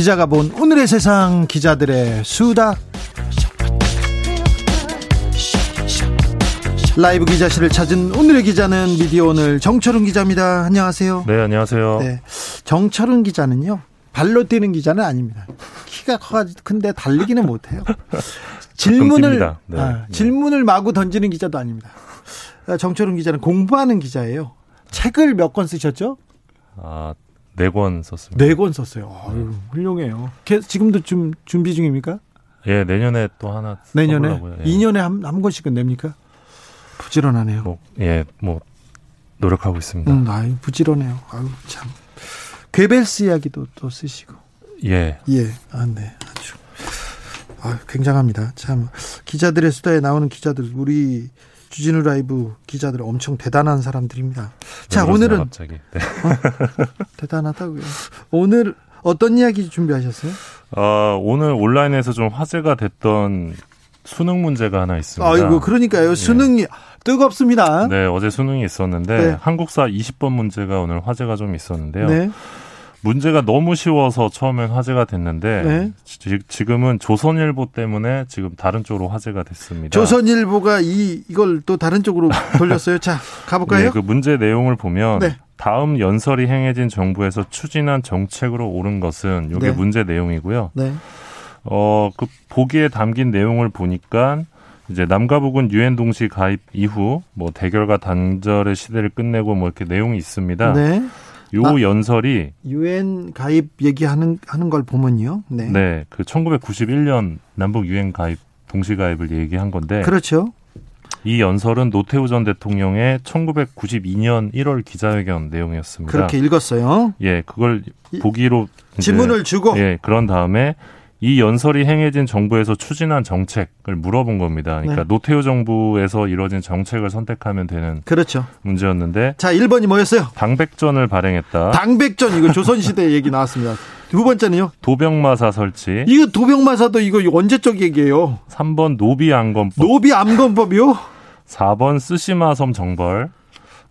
기자가 본 오늘의 세상 기자들의 수다. 라이브 기자실을 찾은 오늘의 기자는 미디어 오늘 정철은 기자입니다. 안녕하세요. 네, 안녕하세요. 네, 정철은 기자는요, 발로 뛰는 기자는 아닙니다. 키가 커가지고 근데 달리기는 못해요. 질문을 네. 아, 질문을 마구 던지는 기자도 아닙니다. 정철은 기자는 공부하는 기자예요. 책을 몇 권 쓰셨죠? 아, 네 권 썼습니다. 네 권 썼어요. 아유, 훌륭해요. 지금도 좀 준비 중입니까? 예, 내년에 또 하나 내년에 써보려고요. 예. 2년에 한, 한 권씩은 냅니까? 부지런하네요. 뭐, 예, 뭐 노력하고 있습니다. 음, 아유, 부지런해요. 아유, 참. 괴벨스 이야기도 또 쓰시고. 예. 예. 아, 네. 아주 아, 굉장합니다. 참 기자들의 수다에 나오는 기자들 우리 주진우 라이브 기자들 엄청 대단한 사람들입니다. 자, 오늘은 갑자기. 네. 어? 대단하다고요. 오늘 어떤 이야기 준비하셨어요? 어, 오늘 온라인에서 좀 화제가 됐던 수능 문제가 하나 있습니다. 아이고, 그러니까요. 예. 수능이 네. 뜨겁습니다. 네, 어제 수능이 있었는데 네. 한국사 20번 문제가 오늘 화제가 좀 있었는데요. 네. 문제가 너무 쉬워서 처음엔 화제가 됐는데 네. 지, 금은 조선일보 때문에 지금 다른 쪽으로 화제가 됐습니다. 조선일보가 이 이걸 또 다른 쪽으로 돌렸어요. 자, 가볼까요? 네, 그 문제 내용을 보면 네. 다음 연설이 행해진 정부에서 추진한 정책으로 옳은 것은 이게 네. 문제 내용이고요. 네. 어, 그 보기에 담긴 내용을 보니까 이제 남과 북은 유엔 동시 가입 이후 뭐 대결과 단절의 시대를 끝내고 뭐 이렇게 내용이 있습니다. 네. 요 아, 연설이 유엔 가입 얘기하는 하는 걸 보면요. 네. 네. 그 1991년 남북 유엔 가입 동시 가입을 얘기한 건데 그렇죠. 이 연설은 노태우 전 대통령의 1992년 1월 기자회견 내용이었습니다. 그렇게 읽었어요. 예, 그걸 보기로 지문을 주고 예, 그런 다음에 이 연설이 행해진 정부에서 추진한 정책을 물어본 겁니다. 그러니까 네. 노태우 정부에서 이뤄진 정책을 선택하면 되는 그렇죠. 문제였는데 자, 1번이 뭐였어요? 당백전을 발행했다. 당백전 이거 조선 시대 얘기 나왔습니다. 두 번째는요? 도병마사 설치. 이거 도병마사도 이거 언제적 얘기예요? 3번 노비암건법. 노비암건법이요? 4번 쓰시마섬 정벌.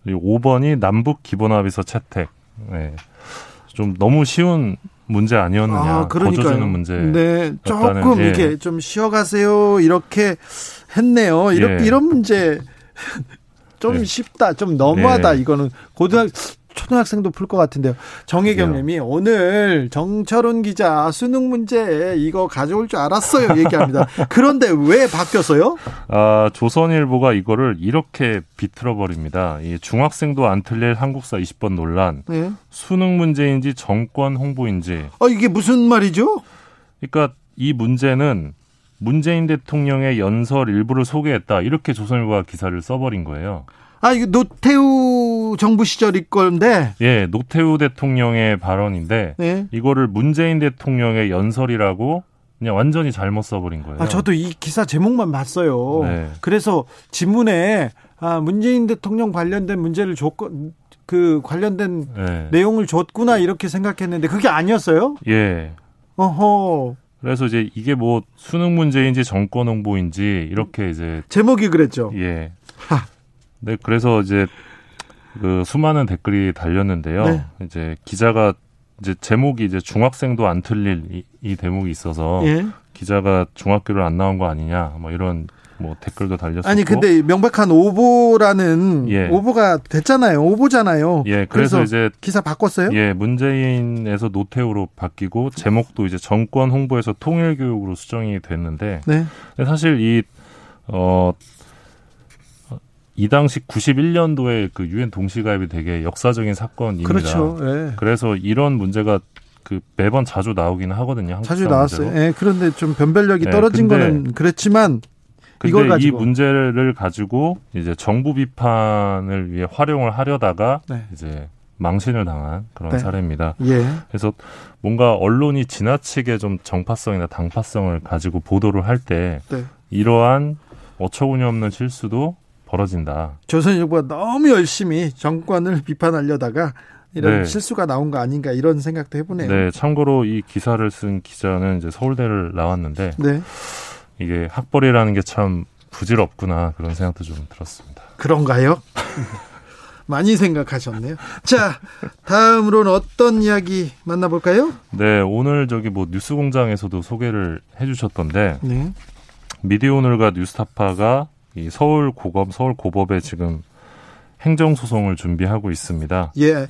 그리고 5번이 남북 기본합의서 채택. 네. 좀 너무 쉬운 문제 아니었느냐. 아, 거저주는 문제. 네, 조금 예. 이게 좀 쉬어가세요. 이렇게 했네요. 이런 예. 이런 문제 좀 예. 쉽다, 좀 너무하다. 예. 이거는 고등학 초등학생도 풀 것 같은데요. 정혜경님이 오늘 정철훈 기자 수능 문제 이거 가져올 줄 알았어요 얘기합니다. 그런데 왜 바뀌었어요? 아 조선일보가 이거를 이렇게 비틀어 버립니다. 이 중학생도 안 틀릴 한국사 20번 논란. 네. 수능 문제인지 정권 홍보인지. 아 이게 무슨 말이죠? 그러니까 이 문제는 문재인 대통령의 연설 일부를 소개했다 이렇게 조선일보가 기사를 써버린 거예요. 아, 이거 노태우 정부 시절일 건데. 예, 노태우 대통령의 발언인데 네. 이거를 문재인 대통령의 연설이라고 그냥 완전히 잘못 써버린 거예요. 아, 저도 이 기사 제목만 봤어요. 네. 그래서 지문에 아, 문재인 대통령 관련된 문제를 줬고 그 관련된 네. 내용을 줬구나 이렇게 생각했는데 그게 아니었어요? 예. 어허. 그래서 이제 이게 뭐 수능 문제인지 정권 홍보인지 이렇게 이제 제목이 그랬죠. 예. 하. 네, 그래서 이제 그 수많은 댓글이 달렸는데요. 네. 이제 기자가 이제 제목이 이제 중학생도 안 틀릴 이, 이 대목이 있어서 예. 기자가 중학교를 안 나온 거 아니냐 뭐 이런 뭐 댓글도 달렸었고 아니 근데 명백한 오보라는 예. 오보가 됐잖아요 오보잖아요 예 그래서, 그래서, 이제 기사 바꿨어요 예 문재인에서 노태우로 바뀌고 제목도 이제 정권 홍보에서 통일교육으로 수정이 됐는데 네. 사실 이 어 이 당시 91년도에 그 유엔 동시가입이 되게 역사적인 사건입니다. 그렇죠. 네. 그래서 이런 문제가 그 매번 자주 나오기는 하거든요. 자주 나왔어요. 예. 그런데 좀 변별력이 네, 떨어진 거는 그랬지만 이걸 가지고 이 문제를 가지고 이제 정부 비판을 위해 활용을 하려다가 네. 이제 망신을 당한 그런 네. 사례입니다. 예. 그래서 뭔가 언론이 지나치게 좀 정파성이나 당파성을 가지고 보도를 할때 네. 이러한 어처구니 없는 실수도 벌어진다. 조선일보가 너무 열심히 정권을 비판하려다가 이런 네. 실수가 나온 거 아닌가 이런 생각도 해보네요. 네, 참고로 이 기사를 쓴 기자는 이제 서울대를 나왔는데 네. 이게 학벌이라는 게 참 부질없구나 그런 생각도 좀 들었습니다. 그런가요? 많이 생각하셨네요. 자, 다음으로는 어떤 이야기 만나볼까요? 네, 오늘 저기 뭐 뉴스공장에서도 소개를 해주셨던데 네. 미디어오늘과 뉴스타파가 이 서울 고검, 서울 고법에 지금 행정 소송을 준비하고 있습니다. 예. 예.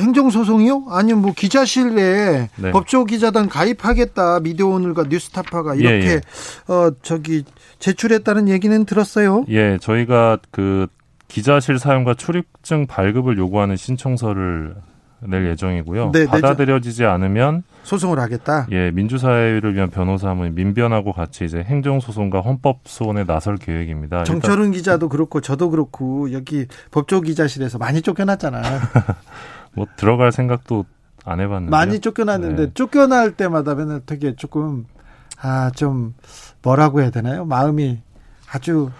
행정 소송이요? 아니면 뭐 기자실에 네. 법조 기자단 가입하겠다. 미디어오늘과 뉴스타파가 이렇게 예, 예. 어 저기 제출했다는 얘기는 들었어요. 예, 저희가 그 기자실 사용과 출입증 발급을 요구하는 신청서를 낼 예정이고요. 네, 받아들여지지 않으면 소송을 하겠다. 예, 민주사회를 위한 변호사는 민변하고 같이 이제 행정소송과 헌법소원에 나설 계획입니다. 정철은 기자도 그렇고 저도 그렇고 여기 법조 기자실에서 많이 쫓겨났잖아요. 뭐 들어갈 생각도 안 해봤는데 많이 쫓겨났는데 네. 쫓겨날 때마다 맨날 되게 조금 아 좀 뭐라고 해야 되나요? 마음이 아주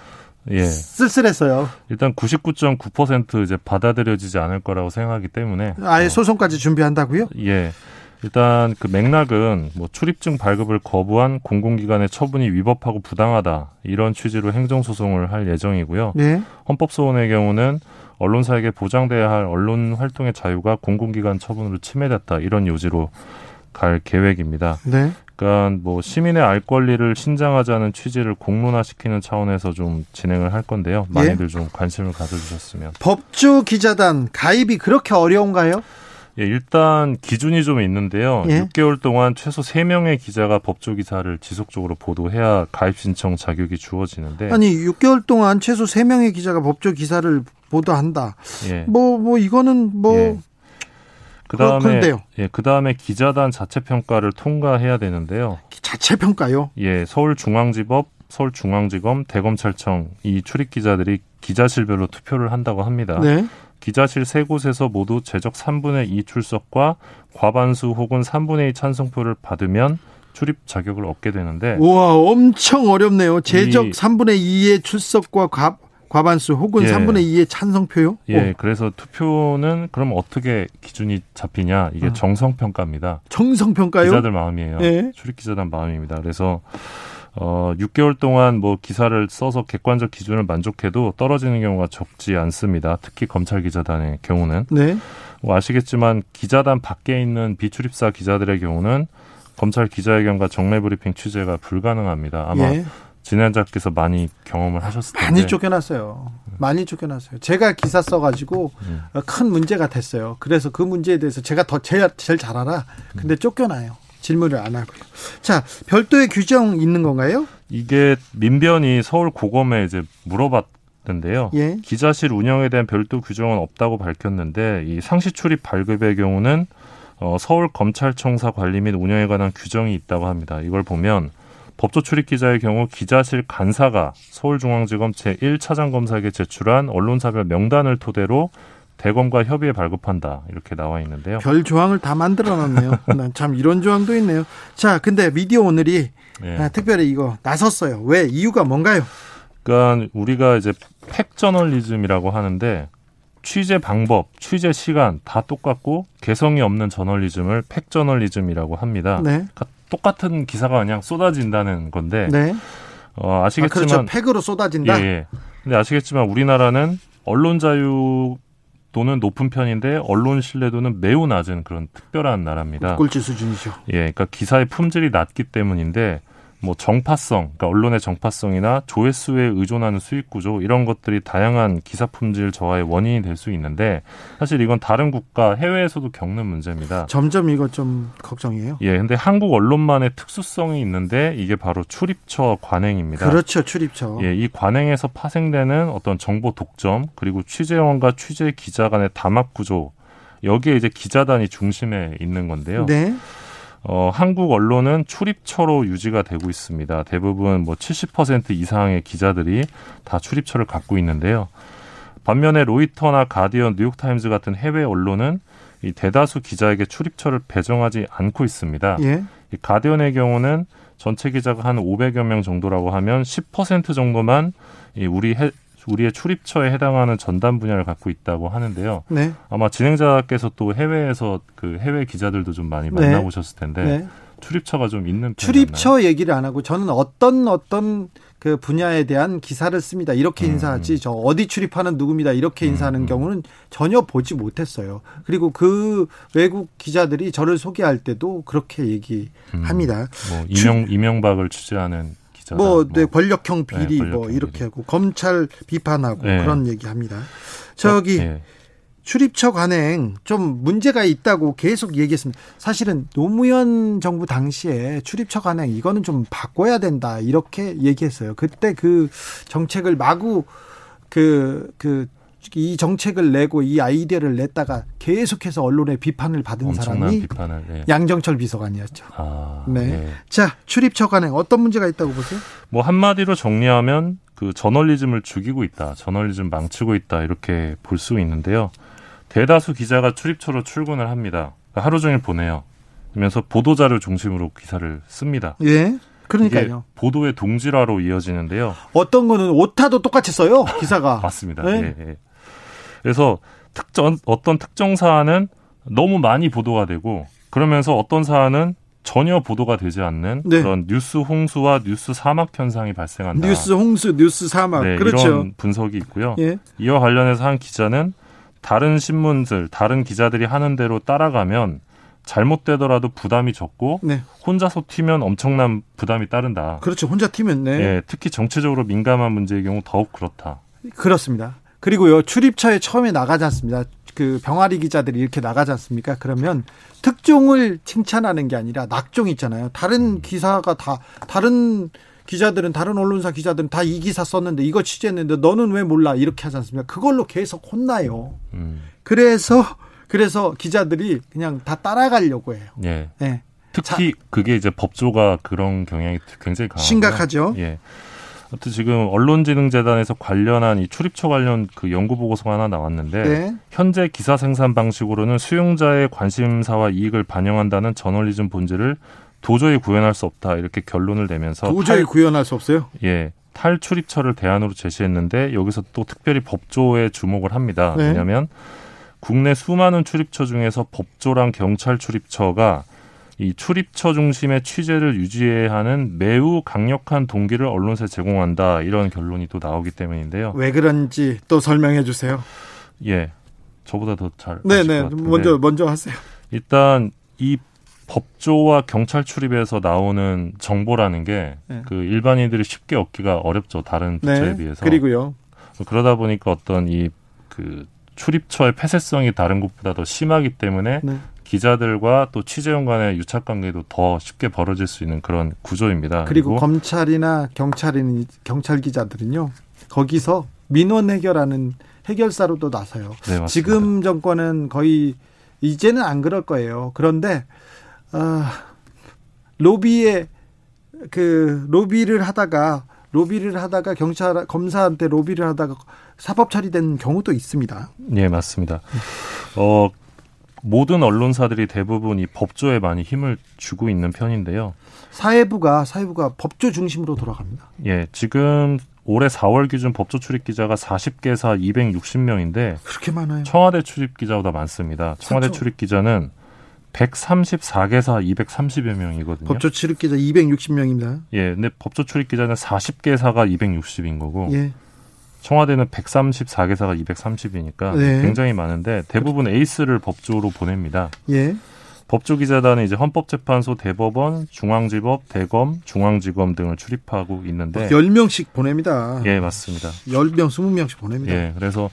예. 쓸쓸했어요. 일단 99.9% 이제 받아들여지지 않을 거라고 생각하기 때문에 아예 어. 소송까지 준비한다고요? 예. 일단 그 맥락은 뭐 출입증 발급을 거부한 공공기관의 처분이 위법하고 부당하다 이런 취지로 행정소송을 할 예정이고요. 네. 헌법소원의 경우는 언론사에게 보장돼야 할 언론 활동의 자유가 공공기관 처분으로 침해됐다 이런 요지로 갈 계획입니다. 네. 그러니까 뭐 시민의 알 권리를 신장하자는 취지를 공론화시키는 차원에서 좀 진행을 할 건데요. 많이들 예? 좀 관심을 가져주셨으면. 법조 기자단 가입이 그렇게 어려운가요? 예, 일단 기준이 좀 있는데요. 예? 6개월 동안 최소 3명의 기자가 법조 기사를 지속적으로 보도해야 가입 신청 자격이 주어지는데 아니, 6개월 동안 최소 3명의 기자가 법조 기사를 보도한다. 예. 뭐, 뭐, 이거는 뭐, 예. 그 다음에 예, 그 다음에 기자단 자체 평가를 통과해야 되는데요. 자체 평가요? 예, 서울중앙지법, 서울중앙지검, 대검찰청 이 출입 기자들이 기자실별로 투표를 한다고 합니다. 네. 기자실 세 곳에서 모두 제적 3분의 2 출석과 과반수 혹은 3분의 2 찬성표를 받으면 출입 자격을 얻게 되는데 우와 엄청 어렵네요. 제적 이, 3분의 2의 출석과 과, 과반수 혹은 예. 3분의 2의 찬성표요? 예, 오. 그래서 투표는 그럼 어떻게 기준이 잡히냐? 이게 아. 정성평가입니다. 정성평가요? 기자들 마음이에요. 예. 출입기자단 마음입니다. 그래서 어, 6개월 동안 뭐 기사를 써서 객관적 기준을 만족해도 떨어지는 경우가 적지 않습니다. 특히 검찰 기자단의 경우는. 네. 뭐 아시겠지만 기자단 밖에 있는 비출입사 기자들의 경우는 검찰 기자회견과 정례 브리핑 취재가 불가능합니다. 아마 예. 진행자께서 많이 경험을 하셨을 텐데 많이 쫓겨났어요. 많이 쫓겨났어요. 제가 기사 써가지고 음. 큰 문제가 됐어요. 그래서 그 문제에 대해서 제가 더 제일, 제일 잘 알아. 근데 쫓겨나요. 질문을 안 하고요. 자, 별도의 규정 있는 건가요? 이게 민변이 서울 고검에 이제 물어봤는데요. 예? 기자실 운영에 대한 별도 규정은 없다고 밝혔는데 이 상시 출입 발급의 경우는 어, 서울 검찰청사 관리 및 운영에 관한 규정이 있다고 합니다. 이걸 보면 법조 출입 기자의 경우 기자실 간사가 서울중앙지검 제1차장 검사에게 제출한 언론사별 명단을 토대로 대검과 협의에 발급한다 이렇게 나와 있는데요. 별 조항을 다 만들어놨네요. 참 이런 조항도 있네요. 자, 근데 미디어 오늘이 네. 아, 특별히 이거 나섰어요. 왜 이유가 뭔가요? 그러니까 우리가 이제 팩 저널리즘이라고 하는데 취재 방법, 취재 시간 다 똑같고 개성이 없는 저널리즘을 팩 저널리즘이라고 합니다. 네. 그러니까 똑같은 기사가 그냥 쏟아진다는 건데 네. 어, 아시겠지만 아, 그렇죠. 팩으로 쏟아진다. 예, 예. 근데 아시겠지만 우리나라는 언론 자유 도는 높은 편인데 언론 신뢰도는 매우 낮은 그런 특별한 나라입니다. 꼴찌 수준이죠. 예, 그러니까 기사의 품질이 낮기 때문인데 뭐 정파성, 그러니까 언론의 정파성이나 조회수에 의존하는 수익 구조 이런 것들이 다양한 기사 품질 저하의 원인이 될 수 있는데 사실 이건 다른 국가 해외에서도 겪는 문제입니다. 점점 이거 좀 걱정이에요. 예, 근데 한국 언론만의 특수성이 있는데 이게 바로 출입처 관행입니다. 그렇죠, 출입처. 예, 이 관행에서 파생되는 어떤 정보 독점 그리고 취재원과 취재 기자 간의 담합 구조 여기에 이제 기자단이 중심에 있는 건데요. 네. 어, 한국 언론은 출입처로 유지가 되고 있습니다. 대부분 뭐 70% 이상의 기자들이 다 출입처를 갖고 있는데요. 반면에 로이터나 가디언, 뉴욕타임즈 같은 해외 언론은 이 대다수 기자에게 출입처를 배정하지 않고 있습니다. 예. 이 가디언의 경우는 전체 기자가 한 500여 명 정도라고 하면 10% 정도만 이 우리 해, 우리의 출입처에 해당하는 전담 분야를 갖고 있다고 하는데요. 네. 아마 진행자께서 또 해외에서 그 해외 기자들도 좀 많이 네. 만나보셨을 텐데 네. 출입처가 좀 있는 출입처? 얘기를 안 하고 저는 어떤 어떤 그 분야에 대한 기사를 씁니다. 이렇게 음, 인사하지. 음. 저 어디 출입하는 누굽니다. 이렇게 음, 인사하는 음. 경우는 전혀 보지 못했어요. 그리고 그 외국 기자들이 저를 소개할 때도 그렇게 얘기합니다. 음. 뭐 이명 이명박을 취재하는 뭐, 네, 뭐. 권력형 비리 네, 뭐 이렇게 비리. 하고 검찰 비판하고 네. 그런 얘기합니다. 저기 어, 네. 출입처 관행 좀 문제가 있다고 계속 얘기했습니다. 사실은 노무현 정부 당시에 출입처 관행 이거는 좀 바꿔야 된다 이렇게 얘기했어요. 그때 그 정책을 마구 그그 이 정책을 내고 이 아이디어를 냈다가 계속해서 언론의 비판을 받은 사람이 비판을, 네. 양정철 비서관이었죠. 아, 네. 네. 자 출입 처 관행 어떤 문제가 있다고 보세요? 뭐 한마디로 정리하면 그 저널리즘을 죽이고 있다, 저널리즘 망치고 있다 이렇게 볼 수 있는데요. 대다수 기자가 출입처로 출근을 합니다. 그러니까 하루 종일 보내요. 그러면서 보도자를 중심으로 기사를 씁니다. 예. 그러니까요. 보도의 동질화로 이어지는데요. 어떤 거는 오타도 똑같이 써요, 기사가. 맞습니다. 네? 예, 예. 그래서 특정 어떤 특정 사안은 너무 많이 보도가 되고 그러면서 어떤 사안은 전혀 보도가 되지 않는 네. 그런 뉴스 홍수와 뉴스 사막 현상이 발생한다. 뉴스 홍수, 뉴스 사막. 네, 그렇죠. 이런 분석이 있고요. 예. 이와 관련해서 한 기자는 다른 신문들, 다른 기자들이 하는 대로 따라가면 잘못되더라도 부담이 적고 네. 혼자서 튀면 엄청난 부담이 따른다. 그렇죠. 혼자 튀면 네. 예, 특히 정치적으로 민감한 문제의 경우 더욱 그렇다. 그렇습니다. 그리고요 출입처에 처음에 나가지 않습니다. 그 병아리 기자들이 이렇게 나가지 않습니까? 그러면 특종을 칭찬하는 게 아니라 낙종 있잖아요. 다른 음. 기사가 다 다른 기자들은 다른 언론사 기자들은 다 이 기사 썼는데 이거 취재했는데 너는 왜 몰라 이렇게 하지 않습니까? 그걸로 계속 혼나요. 음. 그래서 그래서 기자들이 그냥 다 따라가려고 해요. 예. 네. 특히 자, 그게 이제 법조가 그런 경향이 굉장히 강하고 심각하죠. 예. 아무튼 지금 언론지능재단에서 관련한 이 출입처 관련 그 연구 보고서가 하나 나왔는데 네. 현재 기사 생산 방식으로는 수용자의 관심사와 이익을 반영한다는 저널리즘 본질을 도저히 구현할 수 없다 이렇게 결론을 내면서 도저히 탈, 구현할 수 없어요? 예. 탈출입처를 대안으로 제시했는데 여기서 또 특별히 법조에 주목을 합니다. 네. 왜냐하면 국내 수많은 출입처 중에서 법조랑 경찰 출입처가 이 출입처 중심의 취재를 유지해야 하는 매우 강력한 동기를 언론사에 제공한다 이런 결론이 또 나오기 때문인데요. 왜 그런지 또 설명해 주세요. 예, 저보다 더 잘. 네네, 먼저 먼저 하세요. 일단 이 법조와 경찰 출입에서 나오는 정보라는 게그 네. 그 일반인들이 쉽게 얻기가 어렵죠. 다른 부처에 네. 비해서. 그리고요. 그러다 보니까 어떤 이 그 출입처의 폐쇄성이 다른 곳보다 더 심하기 때문에 네. 기자들과 또 취재원 간의 유착 관계도 더 쉽게 벌어질 수 있는 그런 구조입니다. 그리고, 그리고 검찰이나 경찰인 경찰 기자들은요. 거기서 민원 해결하는 해결사로도 나서요. 네, 지금 정권은 거의 이제는 안 그럴 거예요. 그런데 아, 로비에 그 로비를 하다가 로비를 하다가 경찰 검사한테 로비를 하다가 사법 처리된 경우도 있습니다. 네, 맞습니다. 어 모든 언론사들이 대부분 이 법조에 많이 힘을 주고 있는 편인데요. 사회부가 사회부가 법조 중심으로 돌아갑니다. 예, 지금 올해 4월 기준 법조 출입 기자가 40개사 260명인데 그렇게 많아요. 청와대 출입 기자보다 많습니다. 청와대 그렇죠. 출입 기자는 134개사 230여 명이거든요. 법조 출입 기자 260명입니다. 예, 근데 법조 출입 기자는 40개사가 260인 거고. 예. 청와대는 134개사가 230이니까 네. 굉장히 많은데 대부분 에이스를 법조로 보냅니다. 예. 법조 기자단은 이제 헌법재판소, 대법원, 중앙지법, 대검, 중앙지검 등을 출입하고 있는데 10명씩 보냅니다. 예, 맞습니다. 10명, 20명씩 보냅니다. 예, 그래서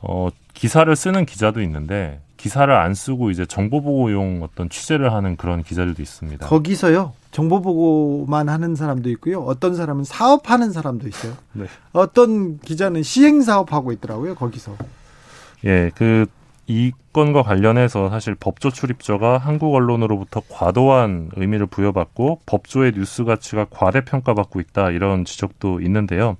어 기사를 쓰는 기자도 있는데 기사를 안 쓰고 이제 정보 보고용 어떤 취재를 하는 그런 기자들도 있습니다. 거기서요. 정보 보고만 하는 사람도 있고요. 어떤 사람은 사업하는 사람도 있어요. 네. 어떤 기자는 시행 사업하고 있더라고요. 거기서. 예, 그 이 건과 관련해서 사실 법조 출입처가 한국 언론으로부터 과도한 의미를 부여받고 법조의 뉴스 가치가 과대평가받고 있다 이런 지적도 있는데요.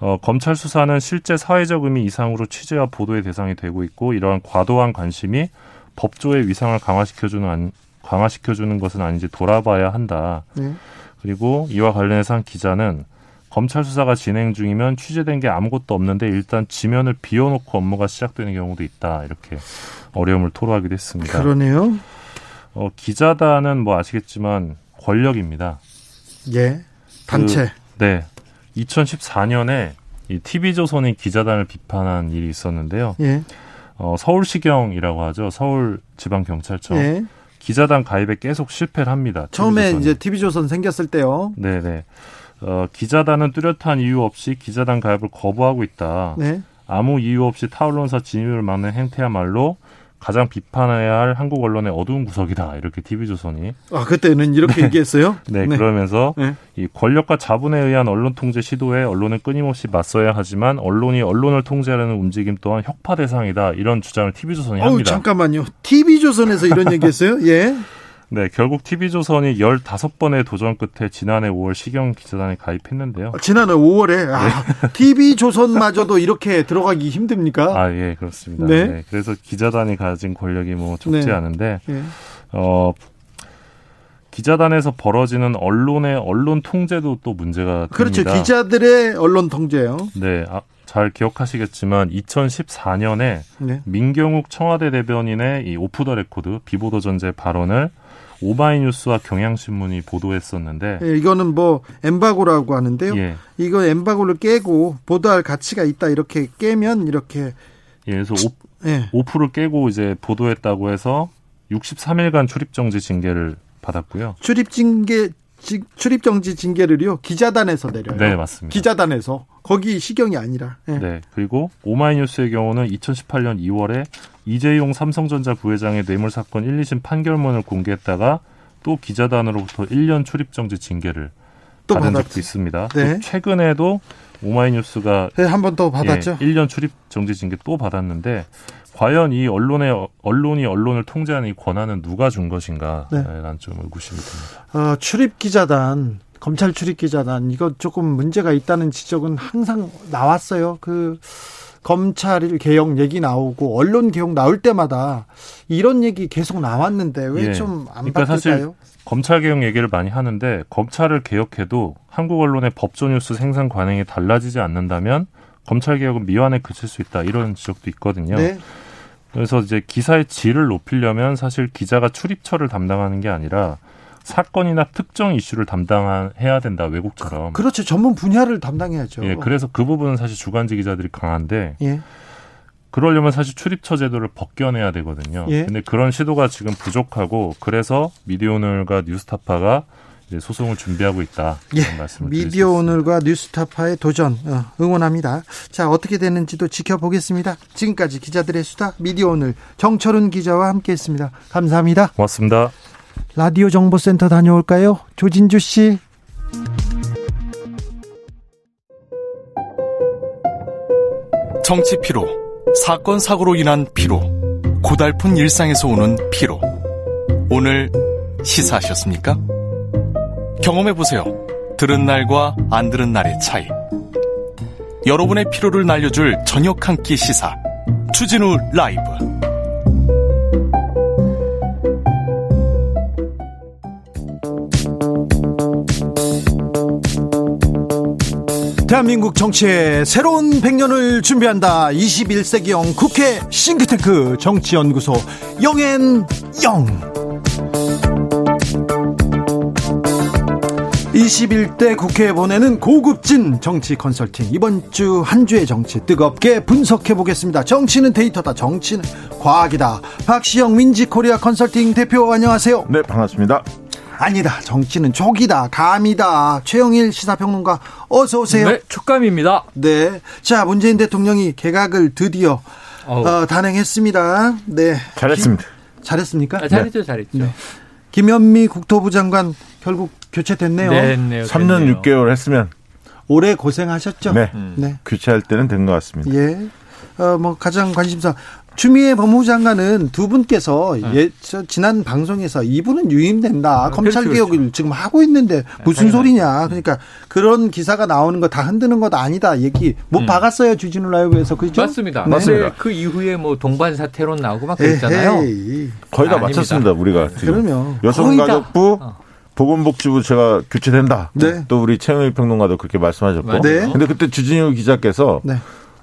어, 검찰 수사는 실제 사회적 의미 이상으로 취재와 보도의 대상이 되고 있고 이러한 과도한 관심이 법조의 위상을 강화시켜주는 강화시켜주는 것은 아닌지 돌아봐야 한다. 네. 그리고 이와 관련해서 한 기자는 검찰 수사가 진행 중이면 취재된 게 아무것도 없는데 일단 지면을 비워놓고 업무가 시작되는 경우도 있다. 이렇게 어려움을 토로하기도 했습니다. 그러네요. 어, 기자단은 뭐 아시겠지만 권력입니다. 예. 단체. 그, 네. 2014년에 이 TV조선이 기자단을 비판한 일이 있었는데요. 예. 어, 서울시경이라고 하죠. 서울지방경찰청. 예. 기자단 가입에 계속 실패를 합니다. 처음에 TV조선이. 이제 TV조선 생겼을 때요. 네네. 어, 기자단은 뚜렷한 이유 없이 기자단 가입을 거부하고 있다. 네. 아무 이유 없이 타 언론사 진입을 막는 행태야말로 가장 비판해야 할 한국 언론의 어두운 구석이다 이렇게 TV조선이 아 그때는 이렇게 얘기했어요? 네, 네, 그러면서 네. 이 권력과 자본에 의한 언론 통제 시도에 언론은 끊임없이 맞서야 하지만 언론이 언론을 통제하려는 움직임 또한 혁파 대상이다 이런 주장을 TV조선이 합니다. 어우, 잠깐만요. TV조선에서 이런 얘기했어요? 예. 네, 결국 TV조선이 15번의 도전 끝에 지난해 5월 시경 기자단에 가입했는데요. 아, 지난해 5월에 아, 네. TV조선마저도 이렇게 들어가기 힘듭니까? 아, 예, 그렇습니다. 네. 네 그래서 기자단이 가진 권력이 뭐 적지 네. 않은데 네. 어 기자단에서 벌어지는 언론의 언론 통제도 또 문제가. 됩니다. 그렇죠. 기자들의 언론 통제요. 네. 아, 잘 기억하시겠지만 2014년에 네. 민경욱 청와대 대변인의 이 오프 더 레코드 비보도 전제 발언을 오마이뉴스와 경향신문이 보도했었는데 예, 이거는 뭐 엠바고라고 하는데요. 예. 이거 엠바고를 깨고 보도할 가치가 있다 이렇게 깨면 이렇게 예, 그래서 오, 예. 오프를 깨고 이제 보도했다고 해서 63일간 출입 정지 징계를 받았고요. 출입 징계 출입 정지 징계를요 기자단에서 내려요. 네 맞습니다. 기자단에서 거기 시경이 아니라. 네. 네 그리고 오마이뉴스의 경우는 2018년 2월에 이재용 삼성전자 부회장의 뇌물 사건 1, 2심 판결문을 공개했다가 또 기자단으로부터 1년 출입 정지 징계를 또 받은 받았지. 적도 있습니다. 네. 또 최근에도 오마이뉴스가 네, 한번 더 받았죠. 예, 1년 출입 정지 징계 또 받았는데 과연 이 언론의 언론이 언론을 통제하는 이 권한은 누가 준 것인가? 네. 라는 좀 의구심이 듭니다. 어, 출입 기자단 검찰 출입 기자단 이거 조금 문제가 있다는 지적은 항상 나왔어요. 그 검찰 개혁 얘기 나오고 언론 개혁 나올 때마다 이런 얘기 계속 나왔는데 왜 좀안 예. 그러니까 바뀔까요? 검찰 개혁 얘기를 많이 하는데 검찰을 개혁해도 한국 언론의 법조 뉴스 생산 관행이 달라지지 않는다면 검찰 개혁은 미완에 그칠 수 있다 이런 지적도 있거든요. 네. 그래서 이제 기사의 질을 높이려면 사실 기자가 출입처를 담당하는 게 아니라 사건이나 특정 이슈를 담당해야 된다 외국처럼. 그, 렇죠 전문 분야를 담당해야죠. 예, 그래서 그 부분은 사실 주간지 기자들이 강한데. 예. 그러려면 사실 출입처 제도를 벗겨내야 되거든요. 예. 근데 그런 시도가 지금 부족하고 그래서 미디어오늘과 뉴스타파가 이제 소송을 준비하고 있다. 예. 말씀을 미디어 오늘과 뉴스타파의 도전 어, 응원합니다. 자 어떻게 되는지도 지켜보겠습니다. 지금까지 기자들의 수다 미디어 오늘 정철은 기자와 함께했습니다. 감사합니다. 고맙습니다. 라디오 정보센터 다녀올까요? 조진주 씨. 정치 피로, 사건 사고로 인한 피로, 고달픈 일상에서 오는 피로. 오늘 시사하셨습니까? 경험해 보세요. 들은 날과 안 들은 날의 차이. 여러분의 피로를 날려줄 저녁 한 끼 시사. 추진우 라이브. 대한민국 정치의 새로운 100년을 준비한다. 21세기형 국회 싱크탱크 정치연구소 영앤영. 21대 국회에 보내는 고급진 정치 컨설팅. 이번 주 한 주의 정치 뜨겁게 분석해 보겠습니다. 정치는 데이터다. 정치는 과학이다. 박시영 민지 코리아 컨설팅 대표 안녕하세요. 네, 반갑습니다. 아니다. 정치는 족이다. 감이다. 최영일 시사평론가 어서 오세요. 네, 촉감입니다. 네. 자, 문재인 대통령이 개각을 드디어 어, 단행했습니다. 네. 잘했습니다. 기, 잘했습니까? 아, 잘했죠, 잘했죠. 네. 김현미 국토부 장관 결국 교체됐네요. 네, 네 3년 됐네요. 6개월 했으면 오래 고생하셨죠? 네. 음. 네. 교체할 때는 된 것 같습니다. 예. 어, 뭐 가장 관심사 추미애 법무부 장관은 두 분께서 네. 예, 지난 방송에서 이분은 유임된다. 아, 검찰 그렇죠, 개혁을 그렇죠. 지금 하고 있는데 무슨 네, 소리냐. 그러니까 그런 기사가 나오는 거 다 흔드는 것 아니다. 얘기 못 음. 박았어요. 주진우 라이브에서 그렇죠? 맞습니다. 네. 맞습니다. 그 이후에 뭐 동반 사태론 나오고 막 그랬잖아요. 에헤이. 거의 다 아, 마쳤습니다. 우리가 지금. 그러면 여성가족부 어. 보건복지부 제가 교체된다. 네. 또 우리 최영일 평론가도 그렇게 말씀하셨고. 네. 근데 그때 주진우 기자께서 네.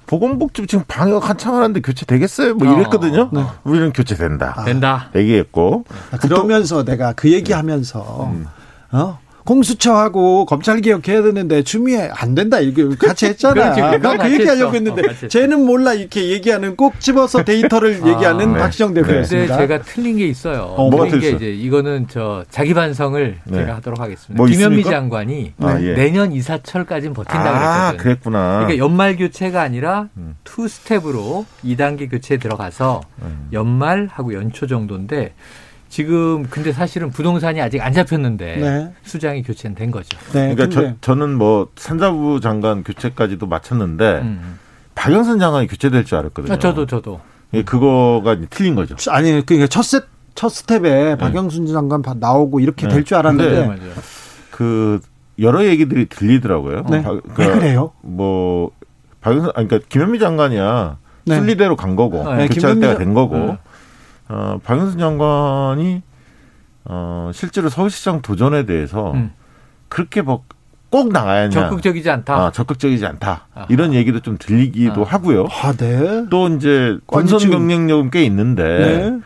보건복지부 지금 방역 한참 하는데 교체 되겠어요? 뭐 이랬거든요. 어. 우리는 교체된다. 아. 된다. 얘기했고. 아, 그러면서 내가 그 얘기하면서 음. 어? 공수처하고 검찰 개혁해야 되는데 추미애 안 된다 이거 같이 했잖아. 나그 얘기하려고 했는데 어, 쟤는 몰라 이렇게 얘기하는 꼭 집어서 데이터를 아, 얘기하는 네. 박시영 대표였습니다. 근데 제가 틀린 게 있어요. 어, 뭐가 틀린 게 이제 이거는 저 자기 반성을 네. 제가 하도록 하겠습니다. 뭐 김현미 있습니까? 장관이 아, 예. 내년 이사철까지는 버틴다 아, 그랬거든요. 그랬구나. 그러니까 연말 교체가 아니라 음. two step으로 2단계 교체에 들어가서 음. 연말하고 연초 정도인데 지금 근데 사실은 부동산이 아직 안 잡혔는데 네. 수장이 교체는 된 거죠. 네, 그러니까 저, 저는 뭐 산자부 장관 교체까지도 맞췄는데 음. 박영선 장관이 교체될 줄 알았거든요. 아, 저도 저도. 예, 그거가 틀린 거죠. 아니 그러니까 첫, 세, 첫 스텝에 네. 박영순 장관 나오고 이렇게 네. 될줄 알았는데 네, 그 여러 얘기들이 들리더라고요. 네. 바, 그러니까 왜 그래요? 뭐 박영선 아니 그러니까 김현미 장관이야 네. 순리대로 간 거고 네, 교체할 김현미, 때가 된 거고. 어, 박영순 장관이 어, 실제로 서울시장 도전에 대해서 음. 그렇게 뭐꼭 나가야 하냐. 적극적이지 않다. 아, 적극적이지 않다. 아하. 이런 얘기도 좀 들리기도 아. 하고요. 아, 네. 또 이제 본선 경쟁력은 꽤 있는데 네.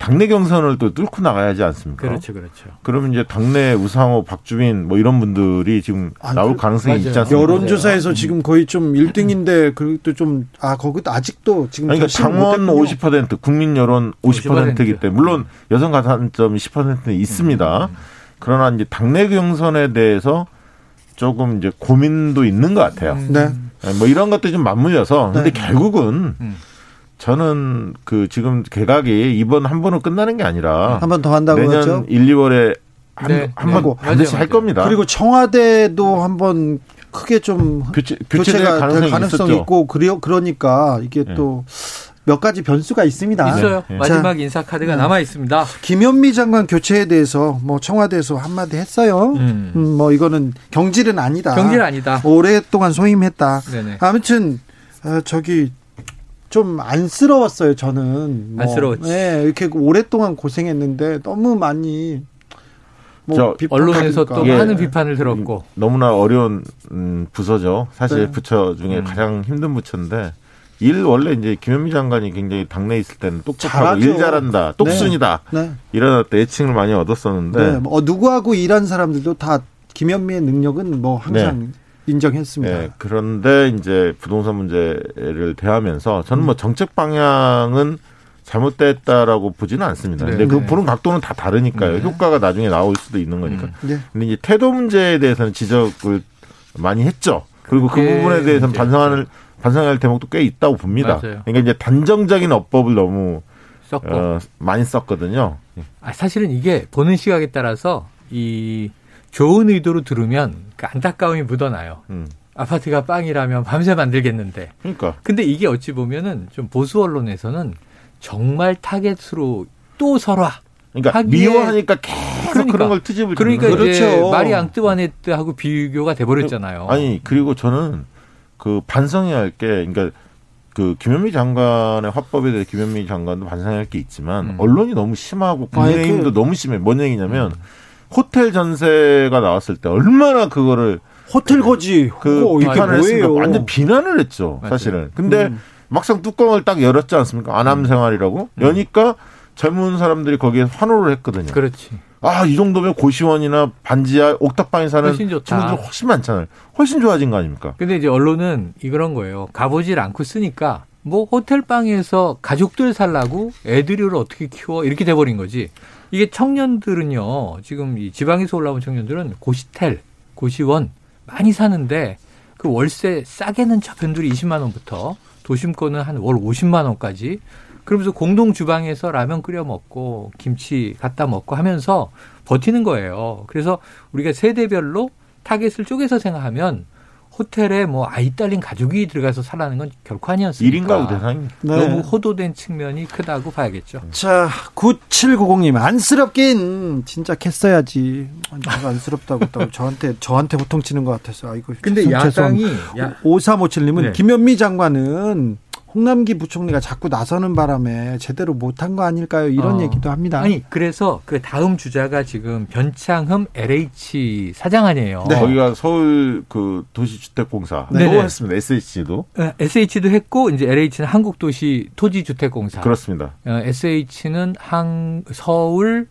당내 경선을 또 뚫고 나가야 하지 않습니까? 그렇죠, 그렇죠. 그러면 이제 당내 우상호, 박주민 뭐 이런 분들이 지금 아, 나올 그, 가능성이 맞아요. 있지 않습니까? 여론조사에서 지금 거의 좀 1등인데 그것도 좀 아 거기도 아직도 지금 그러니까 당원 50% 국민 여론 50%이기 때문에 물론 여성 가산점이 10%는 있습니다. 음. 그러나 이제 당내 경선에 대해서 조금 이제 고민도 있는 것 같아요. 음. 네. 뭐 이런 것들이 좀 맞물려서 근데 네. 결국은 음. 저는 그 지금 개각이 이번 한 번은 끝나는 게 아니라 한 번 더 한다고 내년 그랬죠? 1, 2월에 한, 네, 한번 네. 반드시 할 겁니다. 그리고 청와대도 한번 크게 좀 교체, 교체가 가능성이, 가능성이 있고 그러, 그러니까 이게 네. 또몇 가지 변수가 있습니다. 있어요. 네. 마지막 자, 인사 카드가 네. 남아 있습니다. 김현미 장관 교체에 대해서 뭐 청와대에서 한마디 했어요. 음. 음, 뭐 이거는 경질은 아니다. 경질 아니다. 오랫동안 소임했다. 네네. 아무튼 어, 저기 좀 안쓰러웠어요. 저는 뭐, 안쓰러웠지. 네, 이렇게 오랫동안 고생했는데 너무 많이 뭐 언론에서 또 많은 비판을 들었고 너무나 어려운 음, 부서죠. 사실 네. 부처 중에 음. 가장 힘든 부처인데 일 원래 이제 김현미 장관이 굉장히 당내에 있을 때는 똑똑하고 일 잘한다, 똑순이다 네. 네. 이런 애칭을 많이 얻었었는데 네. 뭐 누구하고 일한 사람들도 다 김현미의 능력은 뭐 항상 네. 인정했습니다. 네, 그런데 이제 부동산 문제를 대하면서 저는 뭐 정책 방향은 잘못됐다라고 보지는 않습니다. 네, 근데 그 네. 보는 각도는 다 다르니까요. 네. 효과가 나중에 나올 수도 있는 거니까. 음. 네. 근데 이제 태도 문제에 대해서는 지적을 많이 했죠. 그리고 그 부분에 대해서는 반성하는 반성할 대목도 꽤 있다고 봅니다. 맞아요. 그러니까 이제 단정적인 어법을 너무 어, 많이 썼거든요. 아, 사실은 이게 보는 시각에 따라서 이 좋은 의도로 들으면 그 안타까움이 묻어나요. 음. 아파트가 빵이라면 밤새 만들겠는데. 그러니까. 근데 이게 어찌 보면은 좀 보수 언론에서는 정말 타겟으로 또 설화. 그러니까 미워하니까 계속 그러니까, 그런 걸 트집을 그러니까 그렇죠. 마리 앙뜨와네트하고 비교가 돼버렸잖아요. 아니 그리고 저는 그 반성해야 할 게 그러니까 그 김현미 장관의 화법에 대해 김현미 장관도 반성해야 할게 있지만 음. 언론이 너무 심하고 국민의힘도 그, 너무 심해. 뭔 얘기냐면 음. 호텔 전세가 나왔을 때 얼마나 그거를 호텔 거지 그 비판을 했으니까 완전 비난을 했죠 맞아요. 사실은. 근데 음. 막상 뚜껑을 딱 열었지 않습니까? 아남 음. 생활이라고 음. 여니까 젊은 사람들이 거기에 환호를 했거든요. 그렇지. 아, 이 정도면 고시원이나 반지하 옥탑방에 사는 친구들 훨씬 많잖아요. 훨씬 좋아진 거 아닙니까? 근데 이제 언론은 이런 거예요. 가보질 않고 쓰니까 뭐 호텔방에서 가족들 살라고 애들을 어떻게 키워 이렇게 돼버린 거지. 이게 청년들은요, 지금 이 지방에서 올라온 청년들은 고시텔, 고시원 많이 사는데 그 월세 싸게 는 저편들이 20만 원부터 도심권은 한 월 50만 원까지 그러면서 공동 주방에서 라면 끓여 먹고 김치 갖다 먹고 하면서 버티는 거예요. 그래서 우리가 세대별로 타겟을 쪼개서 생각하면 호텔에 뭐 아이 딸린 가족이 들어가서 살라는 건 결코 아니었습니다. 1인 가구 대상입니다. 네. 너무 호도된 측면이 크다고 봐야겠죠. 자, 9790님 안쓰럽긴 진짜 캤어야지. 안쓰럽다고 또 저한테 저한테 호통치는 것 같아서 아이고. 근데 야당이 야. 5357님은 네. 김현미 장관은 홍남기 부총리가 자꾸 나서는 바람에 제대로 못한 거 아닐까요? 이런 어. 얘기도 합니다. 아니 그래서 그 다음 주자가 지금 변창흠 LH 사장 아니에요. 네. 거기가 서울 그 도시주택공사 네. 또 했습니다. SH도 SH도 했고 이제 LH는 한국도시 토지주택공사 그렇습니다. 어, SH는 한 서울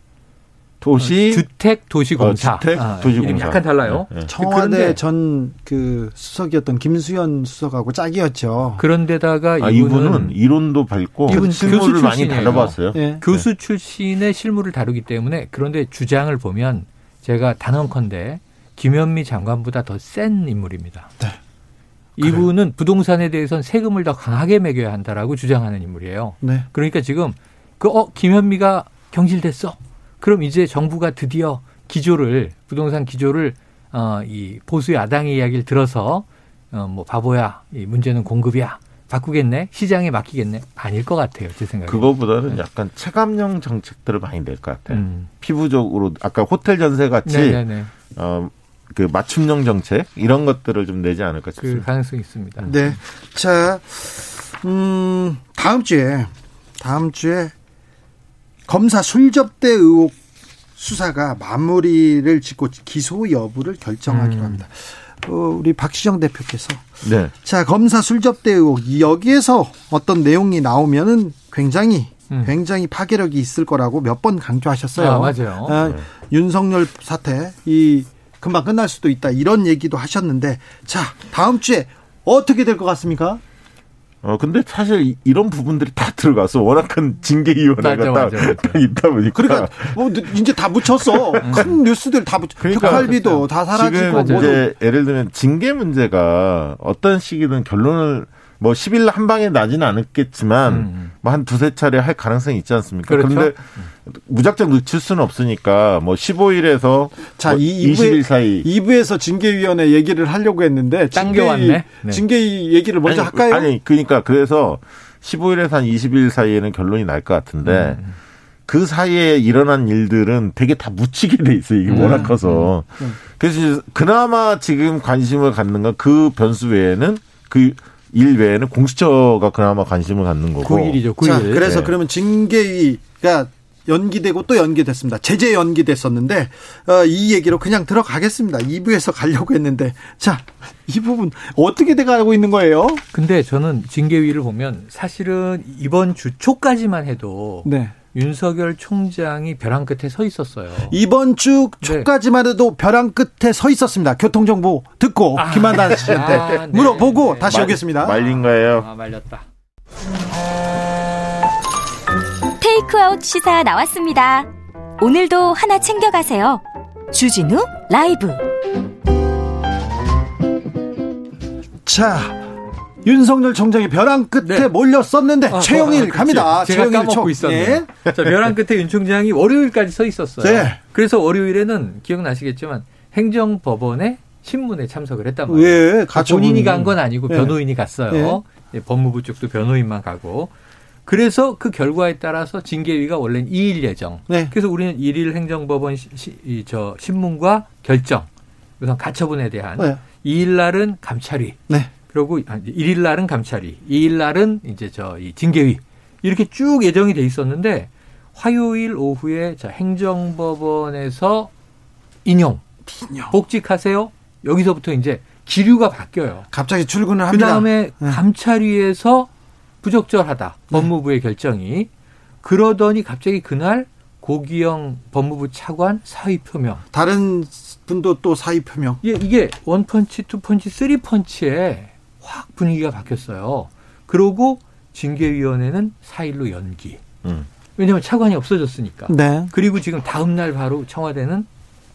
도시 어, 주택 도시공사. 어, 주택 아, 도시공사. 약간 달라요. 네, 네. 청와대 전 그 수석이었던 김수현 수석하고 짝이었죠. 그런데다가 아, 이분은, 이론도 밟고 이분 실무를 많이 다뤄봤어요. 네. 교수 출신의 실무를 다루기 때문에 그런데 주장을 보면 제가 단언컨대 김현미 장관보다 더 센 인물입니다. 네. 이분은 그래. 부동산에 대해서는 세금을 더 강하게 매겨야 한다라고 주장하는 인물이에요. 네. 그러니까 지금 그 어 김현미가 경질됐어. 그럼 이제 정부가 드디어 기조를 부동산 기조를 어, 이 보수 야당의 이야기를 들어서 어, 뭐 바보야, 이 문제는 공급이야. 바꾸겠네? 시장에 맡기겠네? 아닐 것 같아요, 제 생각에. 그거보다는 네. 약간 체감형 정책들을 많이 낼 것 같아요. 음. 피부적으로 아까 호텔 전세 같이 네네네. 어, 그 맞춤형 정책 이런 것들을 좀 내지 않을까 싶습니다. 그 가능성이 있습니다. 네. 자, 음, 다음 주에 다음 주에 검사 술접대 의혹 수사가 마무리를 짓고 기소 여부를 결정하기로 음. 합니다. 어, 우리 박시정 대표께서 네. 자 검사 술접대 의혹 여기에서 어떤 내용이 나오면은 굉장히 음. 굉장히 파괴력이 있을 거라고 몇 번 강조하셨어요. 아, 맞아요. 아, 네. 윤석열 사태 이 금방 끝날 수도 있다 이런 얘기도 하셨는데 자 다음 주에 어떻게 될 것 같습니까? 어 근데 사실 이런 부분들이 다 들어가서 워낙 큰 징계위원회가 딱, 딱 있다 보니까 그러니까 뭐 이제 다 묻혔어 음. 큰 뉴스들 다 묻. 그러니까 특활비도 다 사라지고 지금 이제 예를 들면 징계 문제가 어떤 시기든 결론을 뭐 10일 한 방에 나지는 않았겠지만 음. 뭐한 두세 차례 할 가능성이 있지 않습니까? 그렇죠? 그런데 무작정 늦출 수는 없으니까 뭐 15일에서 자, 뭐 20일 사이 2부에서 징계위원회 얘기를 하려고 했는데 징계 네. 징계 얘기를 먼저 아니, 할까요? 아니 그러니까 그래서 15일에서 한 20일 사이에는 결론이 날 것 같은데 음. 그 사이에 일어난 일들은 되게 다 묻히게 돼 있어요. 이게 음. 워낙 커서. 음. 음. 그래서 그나마 지금 관심을 갖는 건 그 변수 외에는 그 일 외에는 공수처가 그나마 관심을 갖는 거고. 9일이죠. 9일. 자, 그래서 네. 그러면 징계위가 연기되고 또 연기됐습니다. 제재 연기됐었는데 어, 이 얘기로 그냥 들어가겠습니다. 2부에서 가려고 했는데 자, 이 부분 어떻게 돼 가고 있는 거예요? 근데 저는 징계위를 보면 사실은 이번 주 초까지만 해도 네. 윤석열 총장이 벼랑 끝에 서 있었어요. 이번 주 네. 초까지만 해도 벼랑 끝에 서 있었습니다. 교통정보 듣고 아, 김한단 씨한테 아, 네. 물어보고 네. 다시 말, 오겠습니다. 말린 거예요. 아, 말렸다. 테이크아웃 시사 나왔습니다. 오늘도 하나 챙겨가세요. 주진우 라이브. 자, 윤석열 총장이 벼랑 끝에 네. 몰렸었는데 아, 최영일 아, 갑니다. 제가 최영일 까먹고 총. 있었네. 예. 자, 벼랑 끝에 윤 총장이 월요일까지 서 있었어요. 네. 그래서 월요일에는 기억나시겠지만 행정법원에 신문에 참석을 했단 말이에요. 예, 그러니까 본인이 간 건 아니고 예. 변호인이 갔어요. 예. 법무부 쪽도 변호인만 가고. 그래서 그 결과에 따라서 징계위가 원래는 2일 예정. 네. 그래서 우리는 1일 행정법원 시, 시, 저 신문과 결정. 우선 가처분에 대한 네. 2일 날은 감찰위. 네. 그리고 1일 날은 감찰위, 2일 날은 이제 저 이 징계위 이렇게 쭉 예정이 돼 있었는데 화요일 오후에 자 행정법원에서 인용, 인용. 복직하세요. 여기서부터 이제 기류가 바뀌어요. 갑자기 출근을 합니다. 그다음에 네. 감찰위에서 부적절하다. 네. 법무부의 결정이 그러더니 갑자기 그날 고기영 법무부 차관 사의 표명. 다른 분도 또 사의 표명. 예, 이게 원펀치, 투펀치, 쓰리펀치에 확 분위기가 바뀌었어요. 그러고 징계위원회는 4일로 연기. 음. 왜냐하면 차관이 없어졌으니까. 네. 그리고 지금 다음 날 바로 청와대는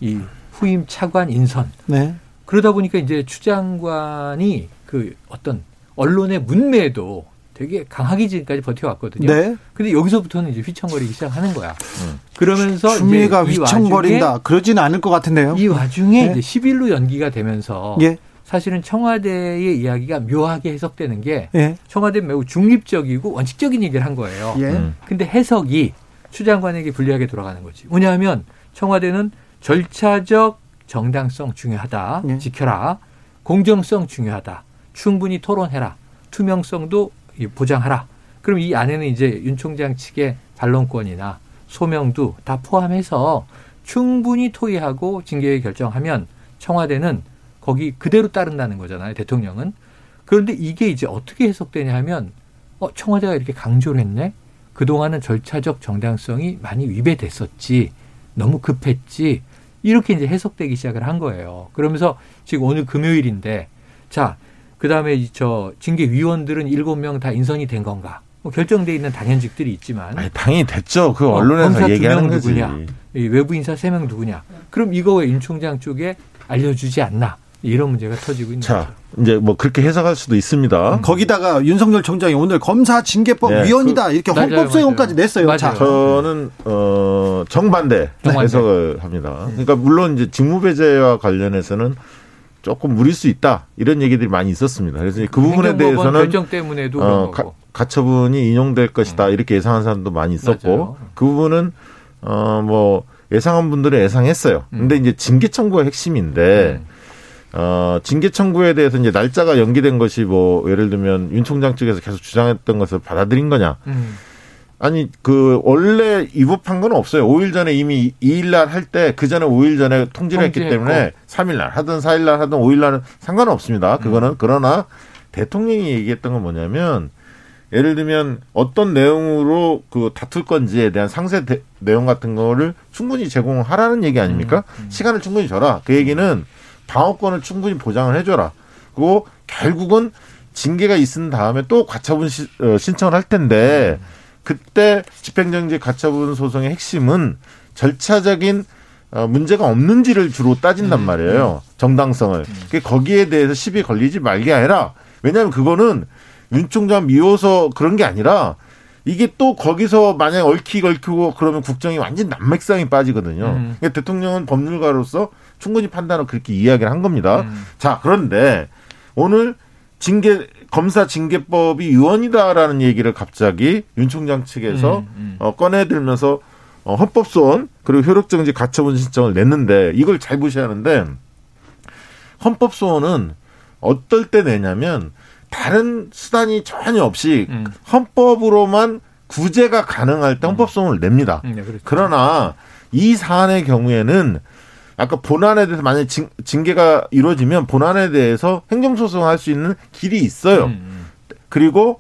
이 후임 차관 인선. 네. 그러다 보니까 이제 추 장관이 그 어떤 언론의 문매도 되게 강하게 지금까지 버텨왔거든요. 네. 근데 여기서부터는 이제 휘청거리기 시작하는 거야. 음. 그러면서 추미가 휘청거린다. 그러지는 않을 것 같은데요. 이 와중에 네. 이제 10일로 연기가 되면서 예. 사실은 청와대의 이야기가 묘하게 해석되는 게 예. 청와대는 매우 중립적이고 원칙적인 얘기를 한 거예요. 예. 음. 근데 해석이 추 장관에게 불리하게 돌아가는 거지. 왜냐하면 청와대는 절차적 정당성 중요하다. 예. 지켜라. 공정성 중요하다. 충분히 토론해라. 투명성도 보장하라. 그럼 이 안에는 이제 윤 총장 측의 반론권이나 소명도 다 포함해서 충분히 토의하고 징계 결정하면 청와대는 거기 그대로 따른다는 거잖아요. 대통령은. 그런데 이게 이제 어떻게 해석되냐 하면 어, 청와대가 이렇게 강조를 했네. 그동안은 절차적 정당성이 많이 위배됐었지. 너무 급했지. 이렇게 이제 해석되기 시작을 한 거예요. 그러면서 지금 오늘 금요일인데 자, 그다음에 저 징계 위원들은 일곱 명 다 인선이 된 건가? 뭐 결정돼 있는 당연직들이 있지만 아니, 당연히 됐죠. 그 어, 언론에서 어, 얘기하는. 누구냐? 외부 인사 세 명 누구냐? 그럼 이거 왜 윤 총장 쪽에 알려주지 않나? 이런 문제가 터지고 있는 자, 거죠. 이제 뭐 그렇게 해석할 수도 있습니다. 음. 거기다가 윤석열 총장이 오늘 검사 징계법 네. 위원이다 그, 이렇게 헌법 소용까지 냈어요. 맞아요. 자, 저는 어 정반대, 정반대 해석을 합니다. 그러니까 물론 이제 직무배제와 관련해서는 조금 무릴 수 있다 이런 얘기들이 많이 있었습니다. 그래서 그 부분에 대해서는 결정 때문에도 어, 가, 가처분이 인용될 것이다 음. 이렇게 예상한 사람도 많이 있었고 맞아요. 그 부분은 어뭐 예상한 분들은 예상했어요. 음. 근데 이제 징계 청구가 핵심인데. 음. 어, 징계 청구에 대해서 이제 날짜가 연기된 것이 뭐 예를 들면 윤 총장 측에서 계속 주장했던 것을 받아들인 거냐. 음. 아니 그 원래 위법한 건 없어요. 5일 전에 이미 2일 날 할 때 그 전에 5일 전에 통지를 했기 때문에 3일 날 하든 4일 날 하든 5일 날은 상관 없습니다. 그거는 음. 그러나 대통령이 얘기했던 건 뭐냐면 예를 들면 어떤 내용으로 그 다툴 건지에 대한 상세 대, 내용 같은 거를 충분히 제공하라는 얘기 아닙니까? 음. 음. 시간을 충분히 줘라. 그 얘기는 방어권을 충분히 보장을 해줘라. 그리고 결국은 징계가 있은 다음에 또 가처분 시, 어, 신청을 할 텐데 그때 집행정지 가처분 소송의 핵심은 절차적인 어, 문제가 없는지를 주로 따진단 음, 말이에요. 음. 정당성을. 음. 거기에 대해서 시비 걸리지 말게 아니라 왜냐하면 그거는 윤 총장 미워서 그런 게 아니라 이게 또 거기서 만약 얽히고 얽히고 그러면 국정이 완전 난맥상이 빠지거든요. 음. 그러니까 대통령은 법률가로서 충분히 판단을 그렇게 이야기를 한 겁니다. 음. 자, 그런데 오늘 징계 검사 징계법이 유언이다라는 얘기를 갑자기 윤 총장 측에서 음, 음. 어, 꺼내들면서 어, 헌법소원 그리고 효력정지 가처분 신청을 냈는데 이걸 잘 보셔야 하는데 헌법소원은 어떨 때 내냐면 다른 수단이 전혀 없이 음. 헌법으로만 구제가 가능할 때 헌법소원을 냅니다. 음, 네, 그렇죠. 그러나 이 사안의 경우에는 아까 본안에 대해서 만약 징, 징계가 이루어지면 본안에 대해서 행정소송할 수 있는 길이 있어요. 음, 음. 그리고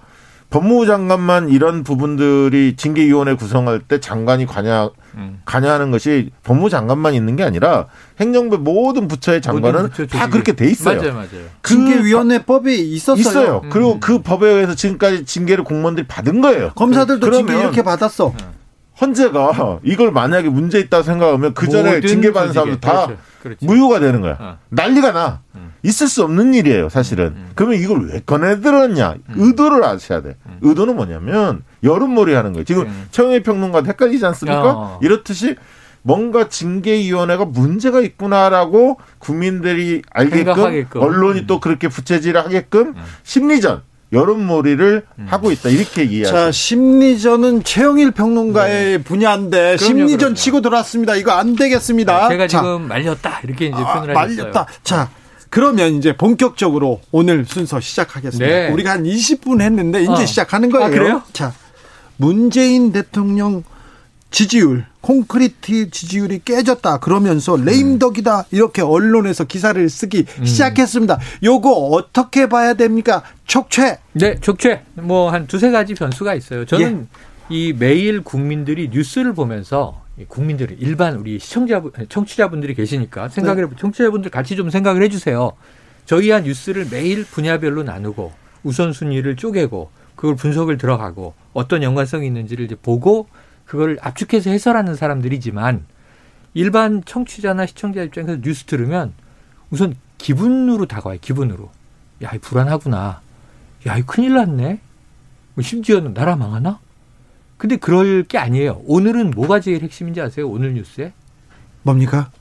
법무부 장관만 이런 부분들이 징계위원회 구성할 때 장관이 관여 음. 관여하는 것이 법무부 장관만 있는 게 아니라 행정부 모든 부처의 장관은 모든 부처 다 그렇게 돼 있어요. 맞아요, 맞아요. 그 징계위원회법이 있었어요. 있어요. 음. 그리고 그 법에 의해서 지금까지 징계를 공무원들이 받은 거예요. 검사들도 징계 이렇게 받았어. 음. 헌재가 이걸 만약에 문제 있다 생각하면 그 전에 징계받은 사람들 다 그렇죠. 그렇죠. 무효가 되는 거야. 어. 난리가 나. 음. 있을 수 없는 일이에요, 사실은. 음. 그러면 이걸 왜 꺼내들었냐? 음. 의도를 아셔야 돼. 음. 의도는 뭐냐면 여론몰이 하는 거예요. 지금 음. 최영희 평론가 헷갈리지 않습니까? 어. 이렇듯이 뭔가 징계위원회가 문제가 있구나라고 국민들이 알게끔 생각하게끔. 언론이 또 그렇게 부채질을 하게끔 음. 심리전 여론몰이를 음. 하고 있다 이렇게 이해하죠. 자 심리전은 최영일 평론가의 네. 분야인데 그럼요, 심리전 그럼요. 치고 들어왔습니다. 이거 안 되겠습니다. 네, 제가 자. 지금 말렸다 이렇게 이제 아, 표현을 아, 했어요. 말렸다. 자 그러면 이제 본격적으로 오늘 순서 시작하겠습니다. 네. 우리가 한 20분 했는데 이제 어. 시작하는 거예요. 아, 그래요? 자 문재인 대통령 지지율 콘크리트 지지율이 깨졌다 그러면서 레임덕이다 이렇게 언론에서 기사를 쓰기 음. 시작했습니다. 요거 어떻게 봐야 됩니까? 촉채. 네, 촉채. 뭐 한 두세 가지 변수가 있어요. 저는 예. 이 매일 국민들이 뉴스를 보면서 국민들이 일반 우리 시청자 청취자분들이 계시니까 생각을 네. 청취자분들 같이 좀 생각을 해 주세요. 저희 한 뉴스를 매일 분야별로 나누고 우선순위를 쪼개고 그걸 분석을 들어가고 어떤 연관성이 있는지를 이제 보고 그걸 압축해서 해설하는 사람들이지만 일반 청취자나 시청자 입장에서 뉴스 들으면 우선 기분으로 다가와요. 기분으로. 야, 이 불안하구나. 야, 이 큰일 났네. 뭐 심지어는 나라 망하나? 근데 그럴 게 아니에요. 오늘은 뭐가 제일 핵심인지 아세요? 오늘 뉴스에? 뭡니까?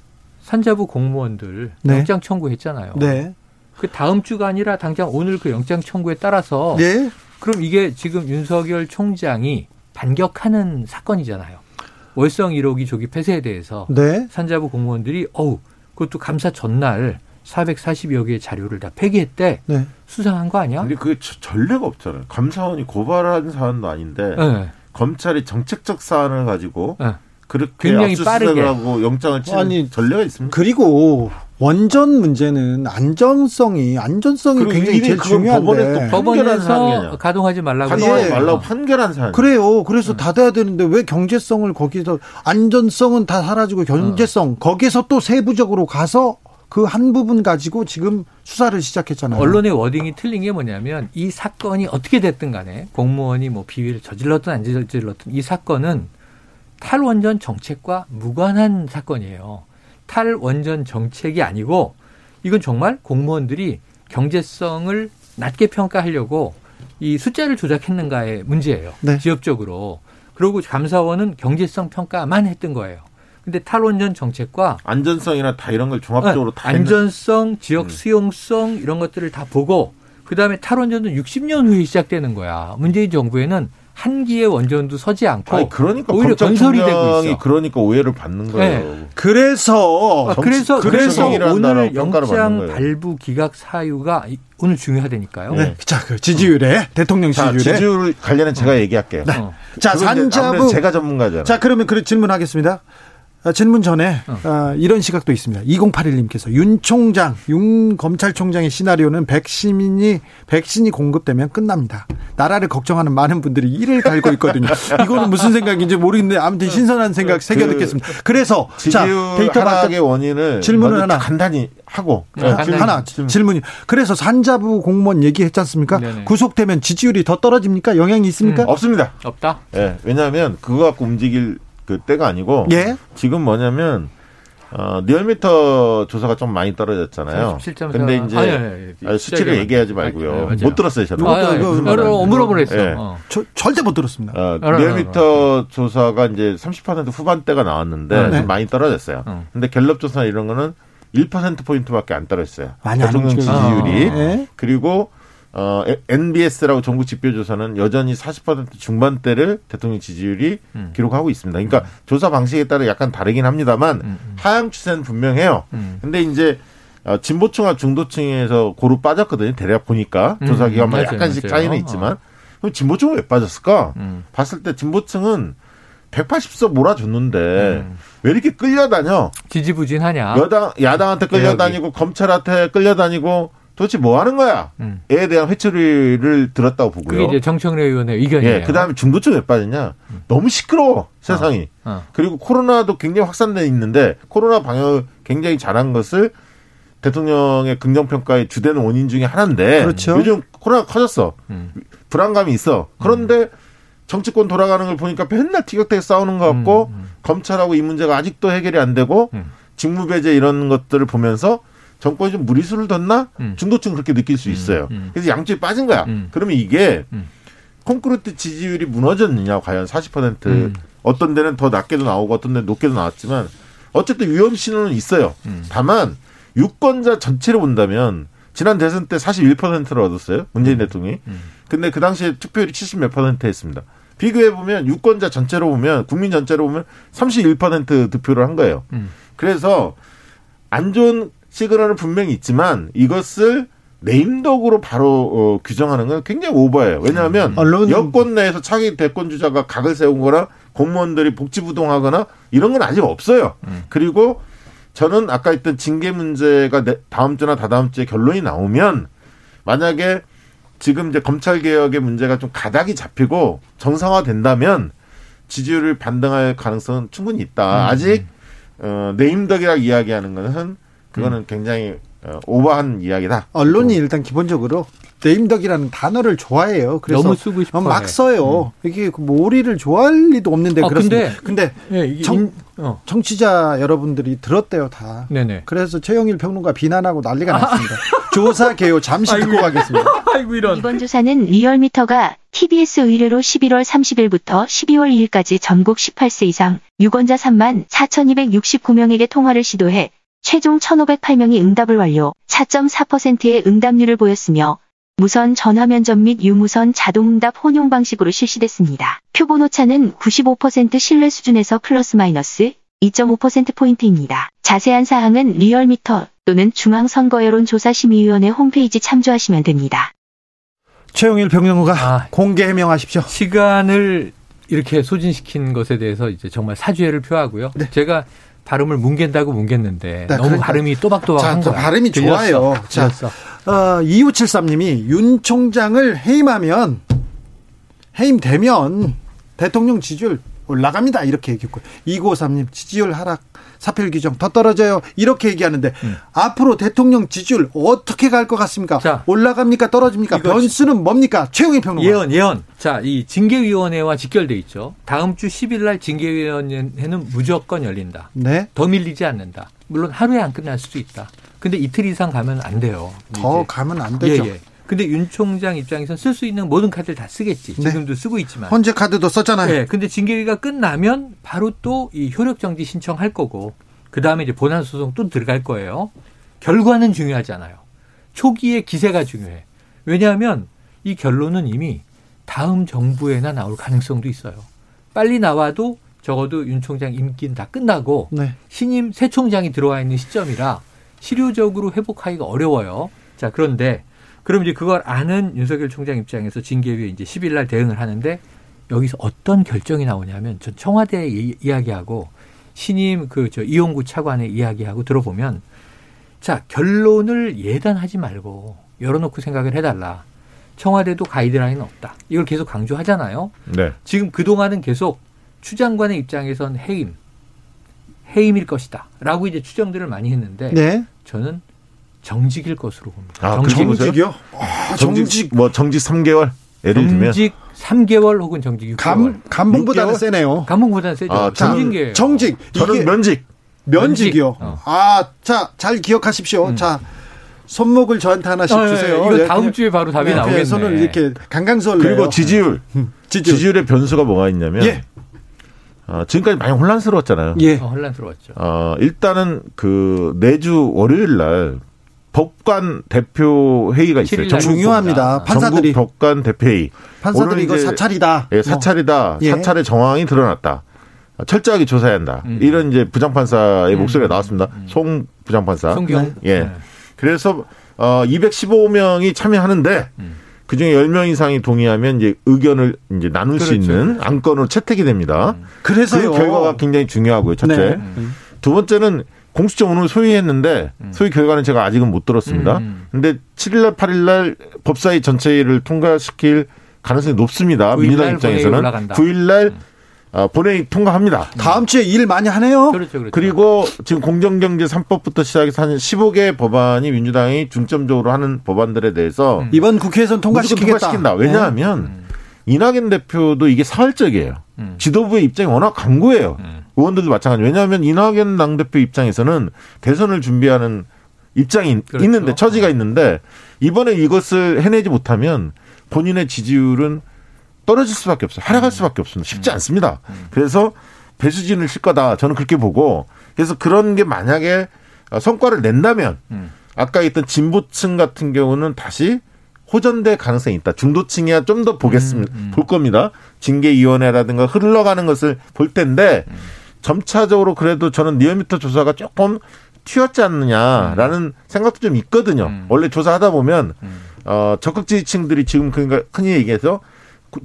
산자부 공무원들 네. 영장 청구했잖아요. 네. 그 다음 주가 아니라 당장 오늘 그 영장 청구에 따라서 네. 그럼 이게 지금 윤석열 총장이 반격하는 사건이잖아요. 월성 1호기 조기 폐쇄에 대해서 네. 산자부 공무원들이 어우 그것도 감사 전날 440여 개의 자료를 다 폐기했대. 네. 수상한 거 아니야? 근데 그게 전례가 없잖아요. 감사원이 고발한 사안도 아닌데 네. 검찰이 정책적 사안을 가지고 네. 그렇게 굉장히 빠르게 하고 영장을 치는 아니, 전례가 있습니다. 그리고 원전 문제는 안전성이 안전성이 굉장히 제일 중요한데 법원에서 가동하지 말라고 가동하지 예. 말라고 판결한 사안. 그래요. 그래서 음. 닫아야 되는데 왜 경제성을 거기서 안전성은 다 사라지고 경제성 어. 거기서 또 세부적으로 가서 그 한 부분 가지고 지금 수사를 시작했잖아요. 언론의 워딩이 틀린 게 뭐냐면 이 사건이 어떻게 됐든 간에 공무원이 뭐 비위를 저질렀든 안 저질렀든 이 사건은 탈원전 정책과 무관한 사건이에요. 탈원전 정책이 아니고 이건 정말 공무원들이 경제성을 낮게 평가하려고 이 숫자를 조작했는가의 문제예요. 네. 지역적으로. 그리고 감사원은 경제성 평가만 했던 거예요. 근데 탈원전 정책과 안전성이나 다 이런 걸 종합적으로 네. 다 안전성, 지역 음. 수용성 이런 것들을 다 보고 그다음에 탈원전은 60년 후에 시작되는 거야. 문재인 정부에는 한 기의 원전도 서지 않고 아니, 그러니까 오히려 건설이 되고 있어. 그러니까 오해를 받는 거예요. 네. 그래서 아, 그래서 그래서 오늘 영장 발부 기각 사유가 오늘 중요하다니까요. 네. 자, 그 지지율에 대통령 지지율에 지지율 관련해 제가 어. 얘기할게요. 네. 어. 자, 산자부 제가 전문가잖아요. 자, 그러면 그 질문하겠습니다. 아, 질문 전에 어. 어, 이런 시각도 있습니다. 2081님께서 윤 총장, 윤 검찰총장의 시나리오는 백신이 백신이 공급되면 끝납니다. 나라를 걱정하는 많은 분들이 이를 갈고 있거든요. 이거는 무슨 생각인지 모르겠는데 아무튼 신선한 생각 새겨 듣겠습니다. 그 그래서 자 데이터 하락의 원인을 질문을 하나 간단히 하고 네, 하나 질문. 질문이 그래서 산자부 공무원 얘기했지 않습니까? 네네. 구속되면 지지율이 더 떨어집니까? 영향이 있습니까? 음, 없습니다. 없다. 예, 네, 왜냐하면 그거 갖고 움직일 그 때가 아니고 예? 지금 뭐냐면 어, 리얼미터 조사가 좀 많이 떨어졌잖아요. 근데 이제 아, 예, 예. 수치를 얘기하지 말고요. 네, 못 들었어요, 저는. 아, 예, 어물어물했어. 예. 어. 절대 못 들었습니다. 어, 리얼미터 조사가 이제 30% 후반대가 나왔는데 네. 좀 많이 떨어졌어요. 어. 근데 갤럽 조사 이런 거는 1% 포인트밖에 안 떨어졌어요. 많이 대통령 지지율이. 아, 네. 그리고 어, NBS라고 전국 지표조사는 여전히 40% 중반대를 대통령 지지율이 음. 기록하고 있습니다. 그러니까 음. 조사 방식에 따라 약간 다르긴 합니다만 음, 음. 하향 추세는 분명해요. 음. 근데 이제 어, 진보층과 중도층에서 고루 빠졌거든요. 대략 보니까 음, 조사 기간마다 약간씩 맞아요. 차이는 있지만 그럼 진보층은 왜 빠졌을까? 봤을 때 진보층은 180석 몰아줬는데 음. 왜 이렇게 끌려다녀? 지지부진하냐? 여당 야당한테 끌려다니고 검찰한테 끌려다니고 도대체 뭐 하는 거야? 음. 에 대한 회초리를 들었다고 보고요. 그게 이제 정청래 의원의 의견이에요. 예, 그다음에 중도층 왜 빠졌냐? 음. 너무 시끄러워 세상이. 어. 어. 그리고 코로나도 굉장히 확산돼 있는데 코로나 방역을 굉장히 잘한 것을 대통령의 긍정 평가의 주된 원인 중에 하나인데 그렇죠. 요즘 코로나가 커졌어. 음. 불안감이 있어. 그런데 음. 정치권 돌아가는 걸 보니까 맨날 티격태격 싸우는 것 같고 음, 음. 검찰하고 이 문제가 아직도 해결이 안 되고 직무배제 이런 것들을 보면서 정권이 좀 무리수를 뒀나? 음. 중도층 그렇게 느낄 수 음, 있어요. 음, 그래서 양쪽이 빠진 거야. 음. 그러면 이게 음. 콘크리트 지지율이 무너졌느냐 과연 40% 음. 어떤 데는 더 낮게도 나오고 어떤 데는 높게도 나왔지만 어쨌든 위험 신호는 있어요. 다만 유권자 전체를 본다면 지난 대선 때 41%를 얻었어요. 문재인 대통령이. 근데 그 당시에 투표율이 70몇 퍼센트 했습니다. 비교해 보면 유권자 전체로 보면 국민 전체로 보면 31% 득표를 한 거예요. 그래서 안 좋은 시그널은 분명히 있지만 이것을 네임덕으로 바로 어, 규정하는 건 굉장히 오버예요. 왜냐하면 음. 여권 내에서 차기 대권 주자가 각을 세운 거나 공무원들이 복지부동하거나 이런 건 아직 없어요. 음. 그리고 저는 아까 했던 징계 문제가 다음 주나 다다음 주에 결론이 나오면 만약에 지금 이제 검찰 개혁의 문제가 좀 가닥이 잡히고 정상화 된다면 지지율을 반등할 가능성은 충분히 있다. 음. 아직 어, 레임덕이라고 이야기하는 것은 그거는 음. 굉장히 어, 오버한 이야기다. 언론이 일단 기본적으로 레임덕이라는 단어를 좋아해요. 그래서 너무 쓰고 싶어 막 써요. 음. 이게 모리를 그 좋아할 리도 없는데 아, 그렇습니다. 근데, 근데 네, 정, 어. 청취자 여러분들이 들었대요 다. 네네. 그래서 최영일 평론가 비난하고 난리가 아. 났습니다. 조사 개요 잠시 듣고 가겠습니다. 아이고 이런. 이번 조사는 리얼미터가 TBS 의뢰로 11월 30일부터 12월 2일까지 전국 18세 이상 유권자 3만 4,269명에게 통화를 시도해 최종 1,508명이 응답을 완료, 4.4%의 응답률을 보였으며 무선 전화 면접 및 유무선 자동응답 혼용 방식으로 실시됐습니다. 표본 오차는 95% 신뢰 수준에서 플러스 마이너스 2.5%포인트입니다. 자세한 사항은 리얼미터 또는 중앙선거여론조사심의위원회 홈페이지 참조하시면 됩니다. 최용일 평론가 아, 공개 해명하십시오. 시간을 이렇게 소진시킨 것에 대해서 이제 정말 사죄를 표하고요. 네. 제가 발음을 뭉갠다고 뭉갰는데 네, 너무 그러니까. 발음이 또박또박한 거야. 발음이 들렸어. 좋아요. 자, 어, 2573님이 윤 총장을 해임하면 해임되면 대통령 지지율 올라갑니다. 이렇게 얘기했고 2953님 지지율 하락 사표 규정 더 떨어져요. 이렇게 얘기하는데 음. 앞으로 대통령 지지율 어떻게 갈 것 같습니까? 자, 올라갑니까? 떨어집니까? 변수는 뭡니까? 최영희 평론가. 예언, 예언. 자, 이 징계위원회와 직결돼 있죠. 다음 주 10일 날 징계위원회는 무조건 열린다. 네. 더 밀리지 않는다. 물론 하루에 안 끝날 수도 있다. 근데 이틀 이상 가면 안 돼요. 더 이제. 가면 안 되죠. 예, 예. 근데 윤 총장 입장에선 쓸 수 있는 모든 카드를 다 쓰겠지. 네. 지금도 네. 쓰고 있지만. 헌재 카드도 썼잖아요. 네. 근데 징계위가 끝나면 바로 또 이 효력 정지 신청할 거고 그 다음에 이제 본안 소송 또 들어갈 거예요. 결과는 중요하잖아요. 초기에 기세가 중요해. 왜냐하면 이 결론은 이미 다음 정부에나 나올 가능성도 있어요. 빨리 나와도 적어도 윤 총장 임기는 다 끝나고 네. 신임 새 총장이 들어와 있는 시점이라 실효적으로 회복하기가 어려워요. 자, 그런데 그럼 이제 그걸 아는 윤석열 총장 입장에서 징계위에 이제 10일 날 대응을 하는데 여기서 어떤 결정이 나오냐면 전 청와대에 이야기하고 신임 그 저 이용구 차관의 이야기하고 들어보면 자 결론을 예단하지 말고 열어놓고 생각을 해달라. 청와대도 가이드라인은 없다. 이걸 계속 강조하잖아요. 네. 지금 그 동안은 계속 추 장관의 입장에선 해임, 해임일 것이다 라고 이제 추정들을 많이 했는데 네. 저는 정직일 것으로 봅니다. 아, 정직. 이요 아, 정직 뭐 정직 3개월 예를 들면 정직 3개월 혹은 정직 6개월. 감 감봉보다는 세네요. 감봉보다는 세죠. 아, 정직이에요. 정직. 저는 면직. 면직이요. 어. 아, 자, 잘 기억하십시오. 음. 자, 손목을 저한테 하나씩 아, 주세요. 이거 예, 다음 예. 주에 바로 답이 네, 나오겠네. 손을 이렇게 강강수를 그리고 지지율. 음, 지지율. 지지율 의 변수가 뭐가 있냐면 예. 어, 지금까지 많이 혼란스러웠잖아요. 예. 어, 혼란스러웠죠. 어, 일단은 그 내주 월요일 날 법관 대표 회의가 있어요. 정 중요합니다. 판사들이 전국 법관 대표 회의. 판사들이 이거 사찰이다. 예, 사찰이다. 뭐. 사찰의 정황이 드러났다. 철저하게 조사해야 한다. 음. 이런 이제 부장판사의 음. 목소리가 나왔습니다. 음. 송 부장판사. 송경. 예. 네. 그래서 어 215명이 참여하는데 음. 그 중에 10명 이상이 동의하면 이제 의견을 이제 나눌 그렇죠. 수 있는 안건으로 채택이 됩니다. 음. 그래서 그 결과가 굉장히 중요하고요. 첫째. 네. 두 번째는 공수처 오늘 소위했는데 음. 소위 결과는 제가 아직은 못 들었습니다. 음. 근데 7일날 8일날 법사위 전체를 통과시킬 가능성이 높습니다. 민주당 입장에서는 9일날 음. 어, 본회의 통과합니다. 다음 주에 일 많이 하네요. 그렇죠, 그렇죠. 그리고 지금 공정경제 3법부터 시작해서 한 15개 법안이 민주당이 중점적으로 하는 법안들에 대해서 음. 이번 국회에서는 통과시키겠다. 통과시킨다. 왜냐하면 네. 음. 이낙연 대표도 이게 사활적이에요. 음. 지도부의 입장이 워낙 강고해요. 음. 의원들도 마찬가지. 왜냐하면 이낙연 당대표 입장에서는 대선을 준비하는 입장이 그렇죠. 있는데 처지가 있는데 이번에 이것을 해내지 못하면 본인의 지지율은 떨어질 수밖에 없어요. 하락할 음. 수밖에 없습니다. 쉽지 음. 않습니다. 음. 그래서 배수진을 실 거다. 저는 그렇게 보고 그래서 그런 게 만약에 성과를 낸다면 아까 있던 진보층 같은 경우는 다시 호전될 가능성이 있다. 중도층이야 좀 더 보겠습니다. 볼 겁니다. 징계위원회라든가 흘러가는 것을 볼 텐데 음. 점차적으로 그래도 저는 리얼미터 조사가 조금 튀었지 않느냐라는 음. 생각도 좀 있거든요. 음. 원래 조사하다 보면 음. 어 적극 지지층들이 지금 그러니까 흔히 얘기해서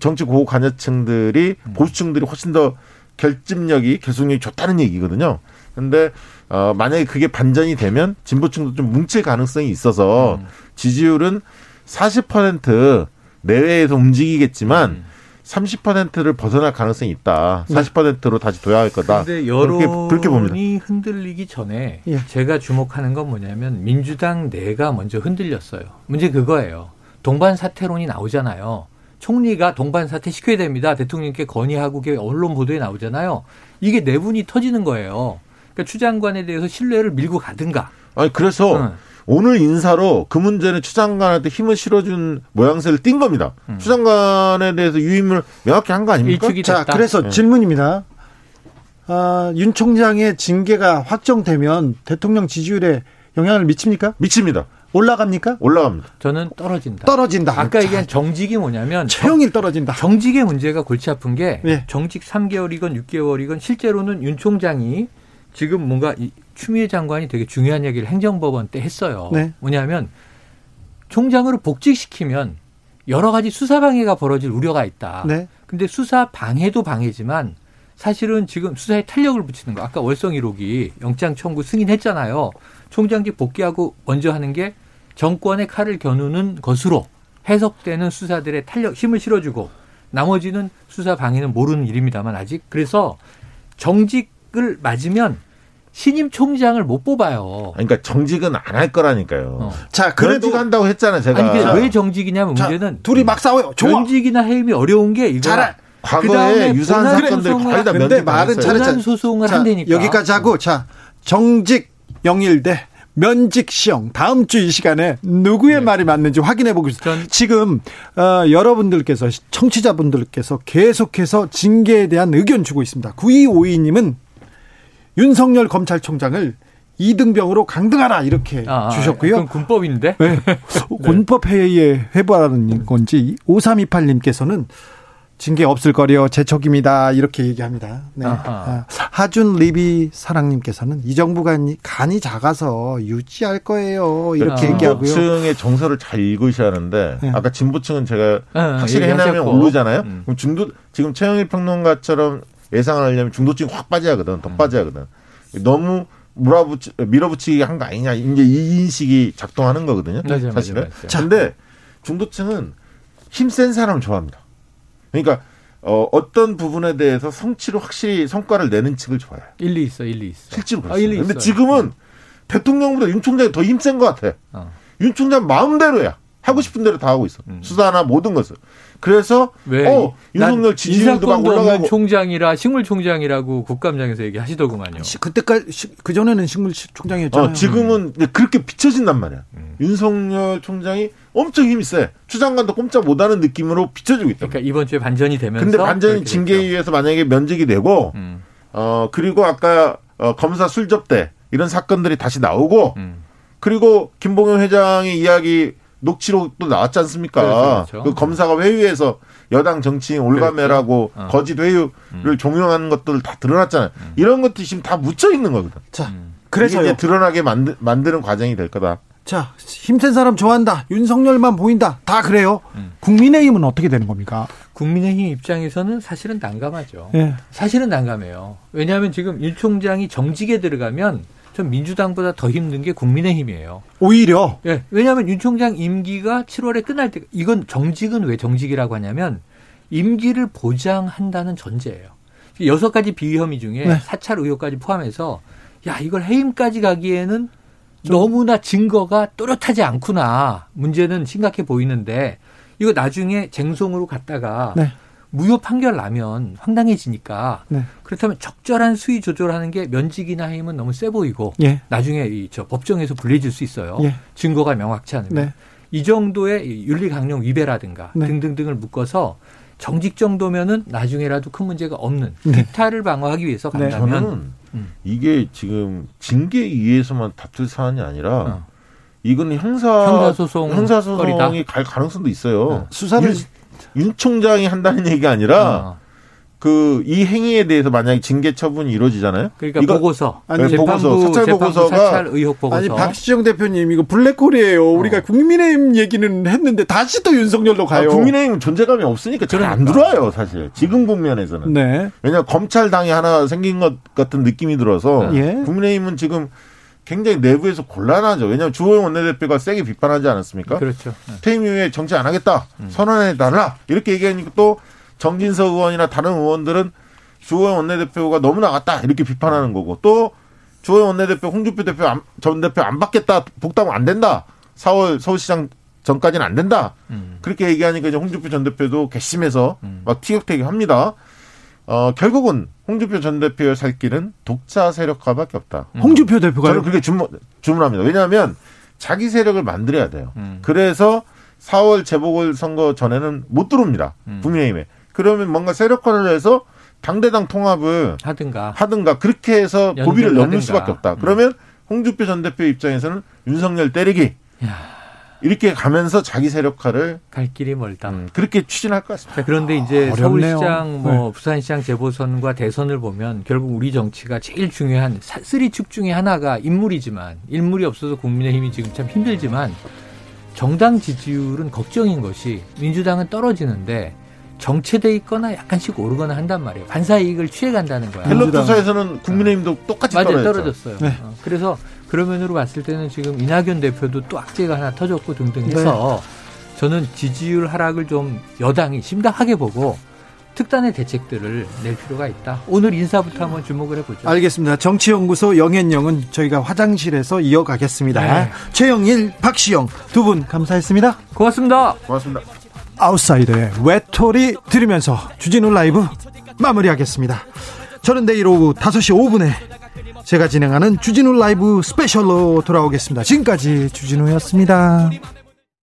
정치 고호 관여층들이 보수층들이 훨씬 더 결집력이 결속력이 좋다는 얘기거든요. 근데 어 만약에 그게 반전이 되면 진보층도 좀 뭉칠 가능성이 있어서 지지율은 40% 내외에서 움직이겠지만 음. 30%를 벗어날 가능성이 있다. 40%로 다시 도약할 거다. 그런데 여론이 그렇게, 그렇게 흔들리기 전에 예. 제가 주목하는 건 뭐냐면 민주당 내가 먼저 흔들렸어요. 문제 그거예요. 동반 사태론이 나오잖아요. 총리가 동반 사퇴 시켜야 됩니다. 대통령께 건의하고 언론 보도에 나오잖아요. 이게 내분이 터지는 거예요. 그러니까 추 장관에 대해서 신뢰를 밀고 가든가. 아니 그래서 응. 오늘 인사로 그 문제는 추 장관한테 힘을 실어준 모양새를 띈 겁니다. 음. 추 장관에 대해서 유임을 명확히 한 거 아닙니까? 자, 그래서 네. 질문입니다. 어, 윤 총장의 징계가 확정되면 대통령 지지율에 영향을 미칩니까? 미칩니다. 올라갑니까? 올라갑니다. 저는 떨어진다. 떨어진다. 아까 얘기한 정직이 뭐냐면 최영일 떨어진다. 정직의 문제가 골치 아픈 게 네. 정직 3개월이건 6개월이건 실제로는 윤 총장이 지금 뭔가 이 추미애 장관이 되게 중요한 얘기를 행정법원 때 했어요. 네. 뭐냐면 총장으로 복직시키면 여러 가지 수사 방해가 벌어질 우려가 있다. 네. 근데 수사 방해도 방해지만 사실은 지금 수사에 탄력을 붙이는 거. 아까 월성 1호기 영장 청구 승인했잖아요. 총장직 복귀하고 먼저 하는 게 정권의 칼을 겨누는 것으로 해석되는 수사들의 탄력, 힘을 실어주고 나머지는 수사 방해는 모르는 일입니다만 아직. 그래서 정직을 맞으면 신임 총장을 못 뽑아요. 그러니까 정직은 안 할 거라니까요. 어. 자, 그래도 한다고 했잖아요, 제가. 아니, 왜 정직이냐면 자, 문제는 둘이 막 싸워요. 좋아. 면직이나 해임이 어려운 게 이거. 잘 과거에 유사한 사건들 거의 다 면직 말은 잘했 소송을 한다니까. 여기까지 하고 자 정직 영일대 면직 시형 다음 주 이 시간에 누구의 네. 말이 맞는지 확인해 보겠습니다. 지금 어, 여러분들께서 청취자분들께서 계속해서 징계에 대한 의견 주고 있습니다. 9252님은 윤석열 검찰총장을 이등병으로 강등하라 이렇게 아, 아 주셨고요. 그건 군법인데? 네. 군법 회의에 회부하는 건지 5328님께서는 징계 없을 거려 제척입니다. 이렇게 얘기합니다. 네. 아, 하준 리비 사랑님께서는 이 정부가 간이 작아서 유지할 거예요. 이렇게 아, 얘기하고요. 진보층의 정서를 잘 읽으셔야 하는데 네. 아까 진보층은 제가 아, 확실히 해내면 오르잖아요. 음. 그럼 중도 지금 최영일 평론가처럼 예상을 하려면 중도층이 확 빠져야 하거든. 더 음. 빠져야 하거든. 너무 물어붙이, 밀어붙이기 한 거 아니냐. 이제 이 인식이 작동하는 거거든요. 맞아, 사실은. 맞아, 맞아. 근데 중도층은 힘 센 사람을 좋아합니다. 그러니까 어, 어떤 부분에 대해서 성취로 확실히 성과를 내는 측을 좋아해요. 일리 있어, 일리 있어. 실제로 그렇습니다. 아, 일리 근데 있어요. 지금은 대통령보다 윤 총장이 더 힘센 것 같아. 어. 윤 총장 마음대로야. 하고 싶은 대로 다 하고 있어. 음. 수사나 모든 것을. 그래서 왜? 어 윤석열 지지율도 막 올라가고 총장이라 식물 총장이라고 국감장에서 얘기하시더구만요. 그때까지 그 전에는 식물 총장이었잖아요. 어, 지금은 그렇게 비춰진단 말이야. 음. 윤석열 총장이 엄청 힘이 세. 추장관도 꼼짝 못하는 느낌으로 비춰지고 있다. 그러니까 이번 주에 반전이 되면서. 근데 반전이 징계위에서 만약에 면직이 되고, 음. 어 그리고 아까 어, 검사 술접 대 이런 사건들이 다시 나오고, 음. 그리고 김봉현 회장의 이야기 녹취록도 나왔지 않습니까? 그렇죠, 그렇죠. 그 검사가 회의에서 여당 정치인 올가매라고 그렇죠. 어. 거짓 회유를 음. 종용하는 것들 다 드러났잖아요. 음. 이런 것들이 지금 다 묻혀 있는 거거든. 자, 음. 그래서 이제 드러나게 만드, 만드는 과정이 될 거다. 자, 힘센 사람 좋아한다. 윤석열만 보인다. 다 그래요. 음. 국민의힘은 어떻게 되는 겁니까? 국민의힘 입장에서는 사실은 난감하죠. 예. 사실은 난감해요. 왜냐하면 지금 윤 총장이 정직에 들어가면 전 민주당보다 더 힘든 게 국민의힘이에요. 오히려. 예. 왜냐하면 윤 총장 임기가 7월에 끝날 때 이건 정직은 왜 정직이라고 하냐면 임기를 보장한다는 전제예요. 여섯 가지 비위 혐의 중에 네. 사찰 의혹까지 포함해서 야 이걸 해임까지 가기에는 너무나 증거가 또렷하지 않구나. 문제는 심각해 보이는데 이거 나중에 쟁송으로 갔다가 네. 무효 판결 나면 황당해지니까 네. 그렇다면 적절한 수위 조절하는 게 면직이나 해임은 너무 세 보이고 예. 나중에 이 저 법정에서 불리해질 수 있어요. 예. 증거가 명확치 않으면 네. 이 정도의 윤리 강령 위배라든가 네. 등등등을 묶어서 정직 정도면은 나중에라도 큰 문제가 없는 네. 빅타를 방어하기 위해서 네. 간다면 저는 음. 이게 지금 징계 위에서만 다툴 사안이 아니라 어. 이건 형사 형사소송 형사소송이 갈 가능성도 있어요. 어. 수사를 윤 총장이 한다는 얘기가 아니라 어. 그이 행위에 대해서 만약에 징계 처분이 이루어지잖아요. 그러니까 이거, 보고서 아니 재판부, 보고서 사찰 보고서가 사찰 의혹 보고서 아니 박시정 대표님 이거 블랙홀이에요. 어. 우리가 국민의힘 얘기는 했는데 다시 또 윤석열로 가요. 아, 국민의힘 존재감이 없으니까 잘안 들어와요 사실 지금 국면에서는. 네. 왜냐 검찰 당이 하나 생긴 것 같은 느낌이 들어서 예. 국민의힘은 지금 굉장히 내부에서 곤란하죠. 왜냐하면 주호영 원내대표가 세게 비판하지 않았습니까? 그렇죠. 네. 퇴임 이후에 정치 안 하겠다. 음. 선언해 달라. 이렇게 얘기하니까 또 정진석 의원이나 다른 의원들은 주호영 원내대표가 너무 나갔다. 이렇게 비판하는 거고 또 주호영 원내대표 홍준표 대표 안, 전 대표 안 받겠다. 복당 안 된다. 4월 서울시장 전까지는 안 된다. 음. 그렇게 얘기하니까 이제 홍준표 전 대표도 괘씸해서 음. 막 티격태격 합니다. 어, 결국은 홍준표 전 대표의 살 길은 독자 세력화밖에 없다. 음. 홍준표 대표가 저는 그렇게 주문, 주문합니다. 왜냐하면 자기 세력을 만들어야 돼요. 음. 그래서 4월 재보궐 선거 전에는 못 들어옵니다. 음. 국민의힘에. 그러면 뭔가 세력화를 해서 당대당 통합을 하든가 하든가 그렇게 해서 고비를 넘을 수밖에 없다. 그러면 음. 홍준표 전 대표 입장에서는 윤석열 때리기. 야. 이렇게 가면서 자기 세력화를 갈 길이 멀다. 음, 그렇게 추진할 것 같습니다. 자, 그런데 이제 아, 서울시장, 뭐 네. 부산시장 재보선과 대선을 보면 결국 우리 정치가 제일 중요한 three 축 중에 하나가 인물이지만 인물이 없어서 국민의힘이 지금 참 힘들지만 정당 지지율은 걱정인 것이 민주당은 떨어지는데 정체돼 있거나 약간씩 오르거나 한단 말이에요. 반사 이익을 취해 간다는 거야. 갤럽 조사에서는 국민의힘도 똑같이 맞아요, 떨어졌죠. 떨어졌어요. 네. 어, 그래서 그런 면으로 봤을 때는 지금 이낙연 대표도 또 악재가 하나 터졌고 등등 해서 네. 저는 지지율 하락을 좀 여당이 심각하게 보고 특단의 대책들을 낼 필요가 있다. 오늘 인사부터 한번 주목을 해보죠. 알겠습니다. 정치연구소 영앤영은 저희가 화장실에서 이어가겠습니다. 네. 최영일, 박시영 두 분 감사했습니다. 고맙습니다. 고맙습니다. 아웃사이더의 외톨이 들으면서 주진우 라이브 마무리하겠습니다. 저는 내일 오후 5시 5분에 제가 진행하는 주진우 라이브 스페셜로 돌아오겠습니다. 지금까지 주진우였습니다.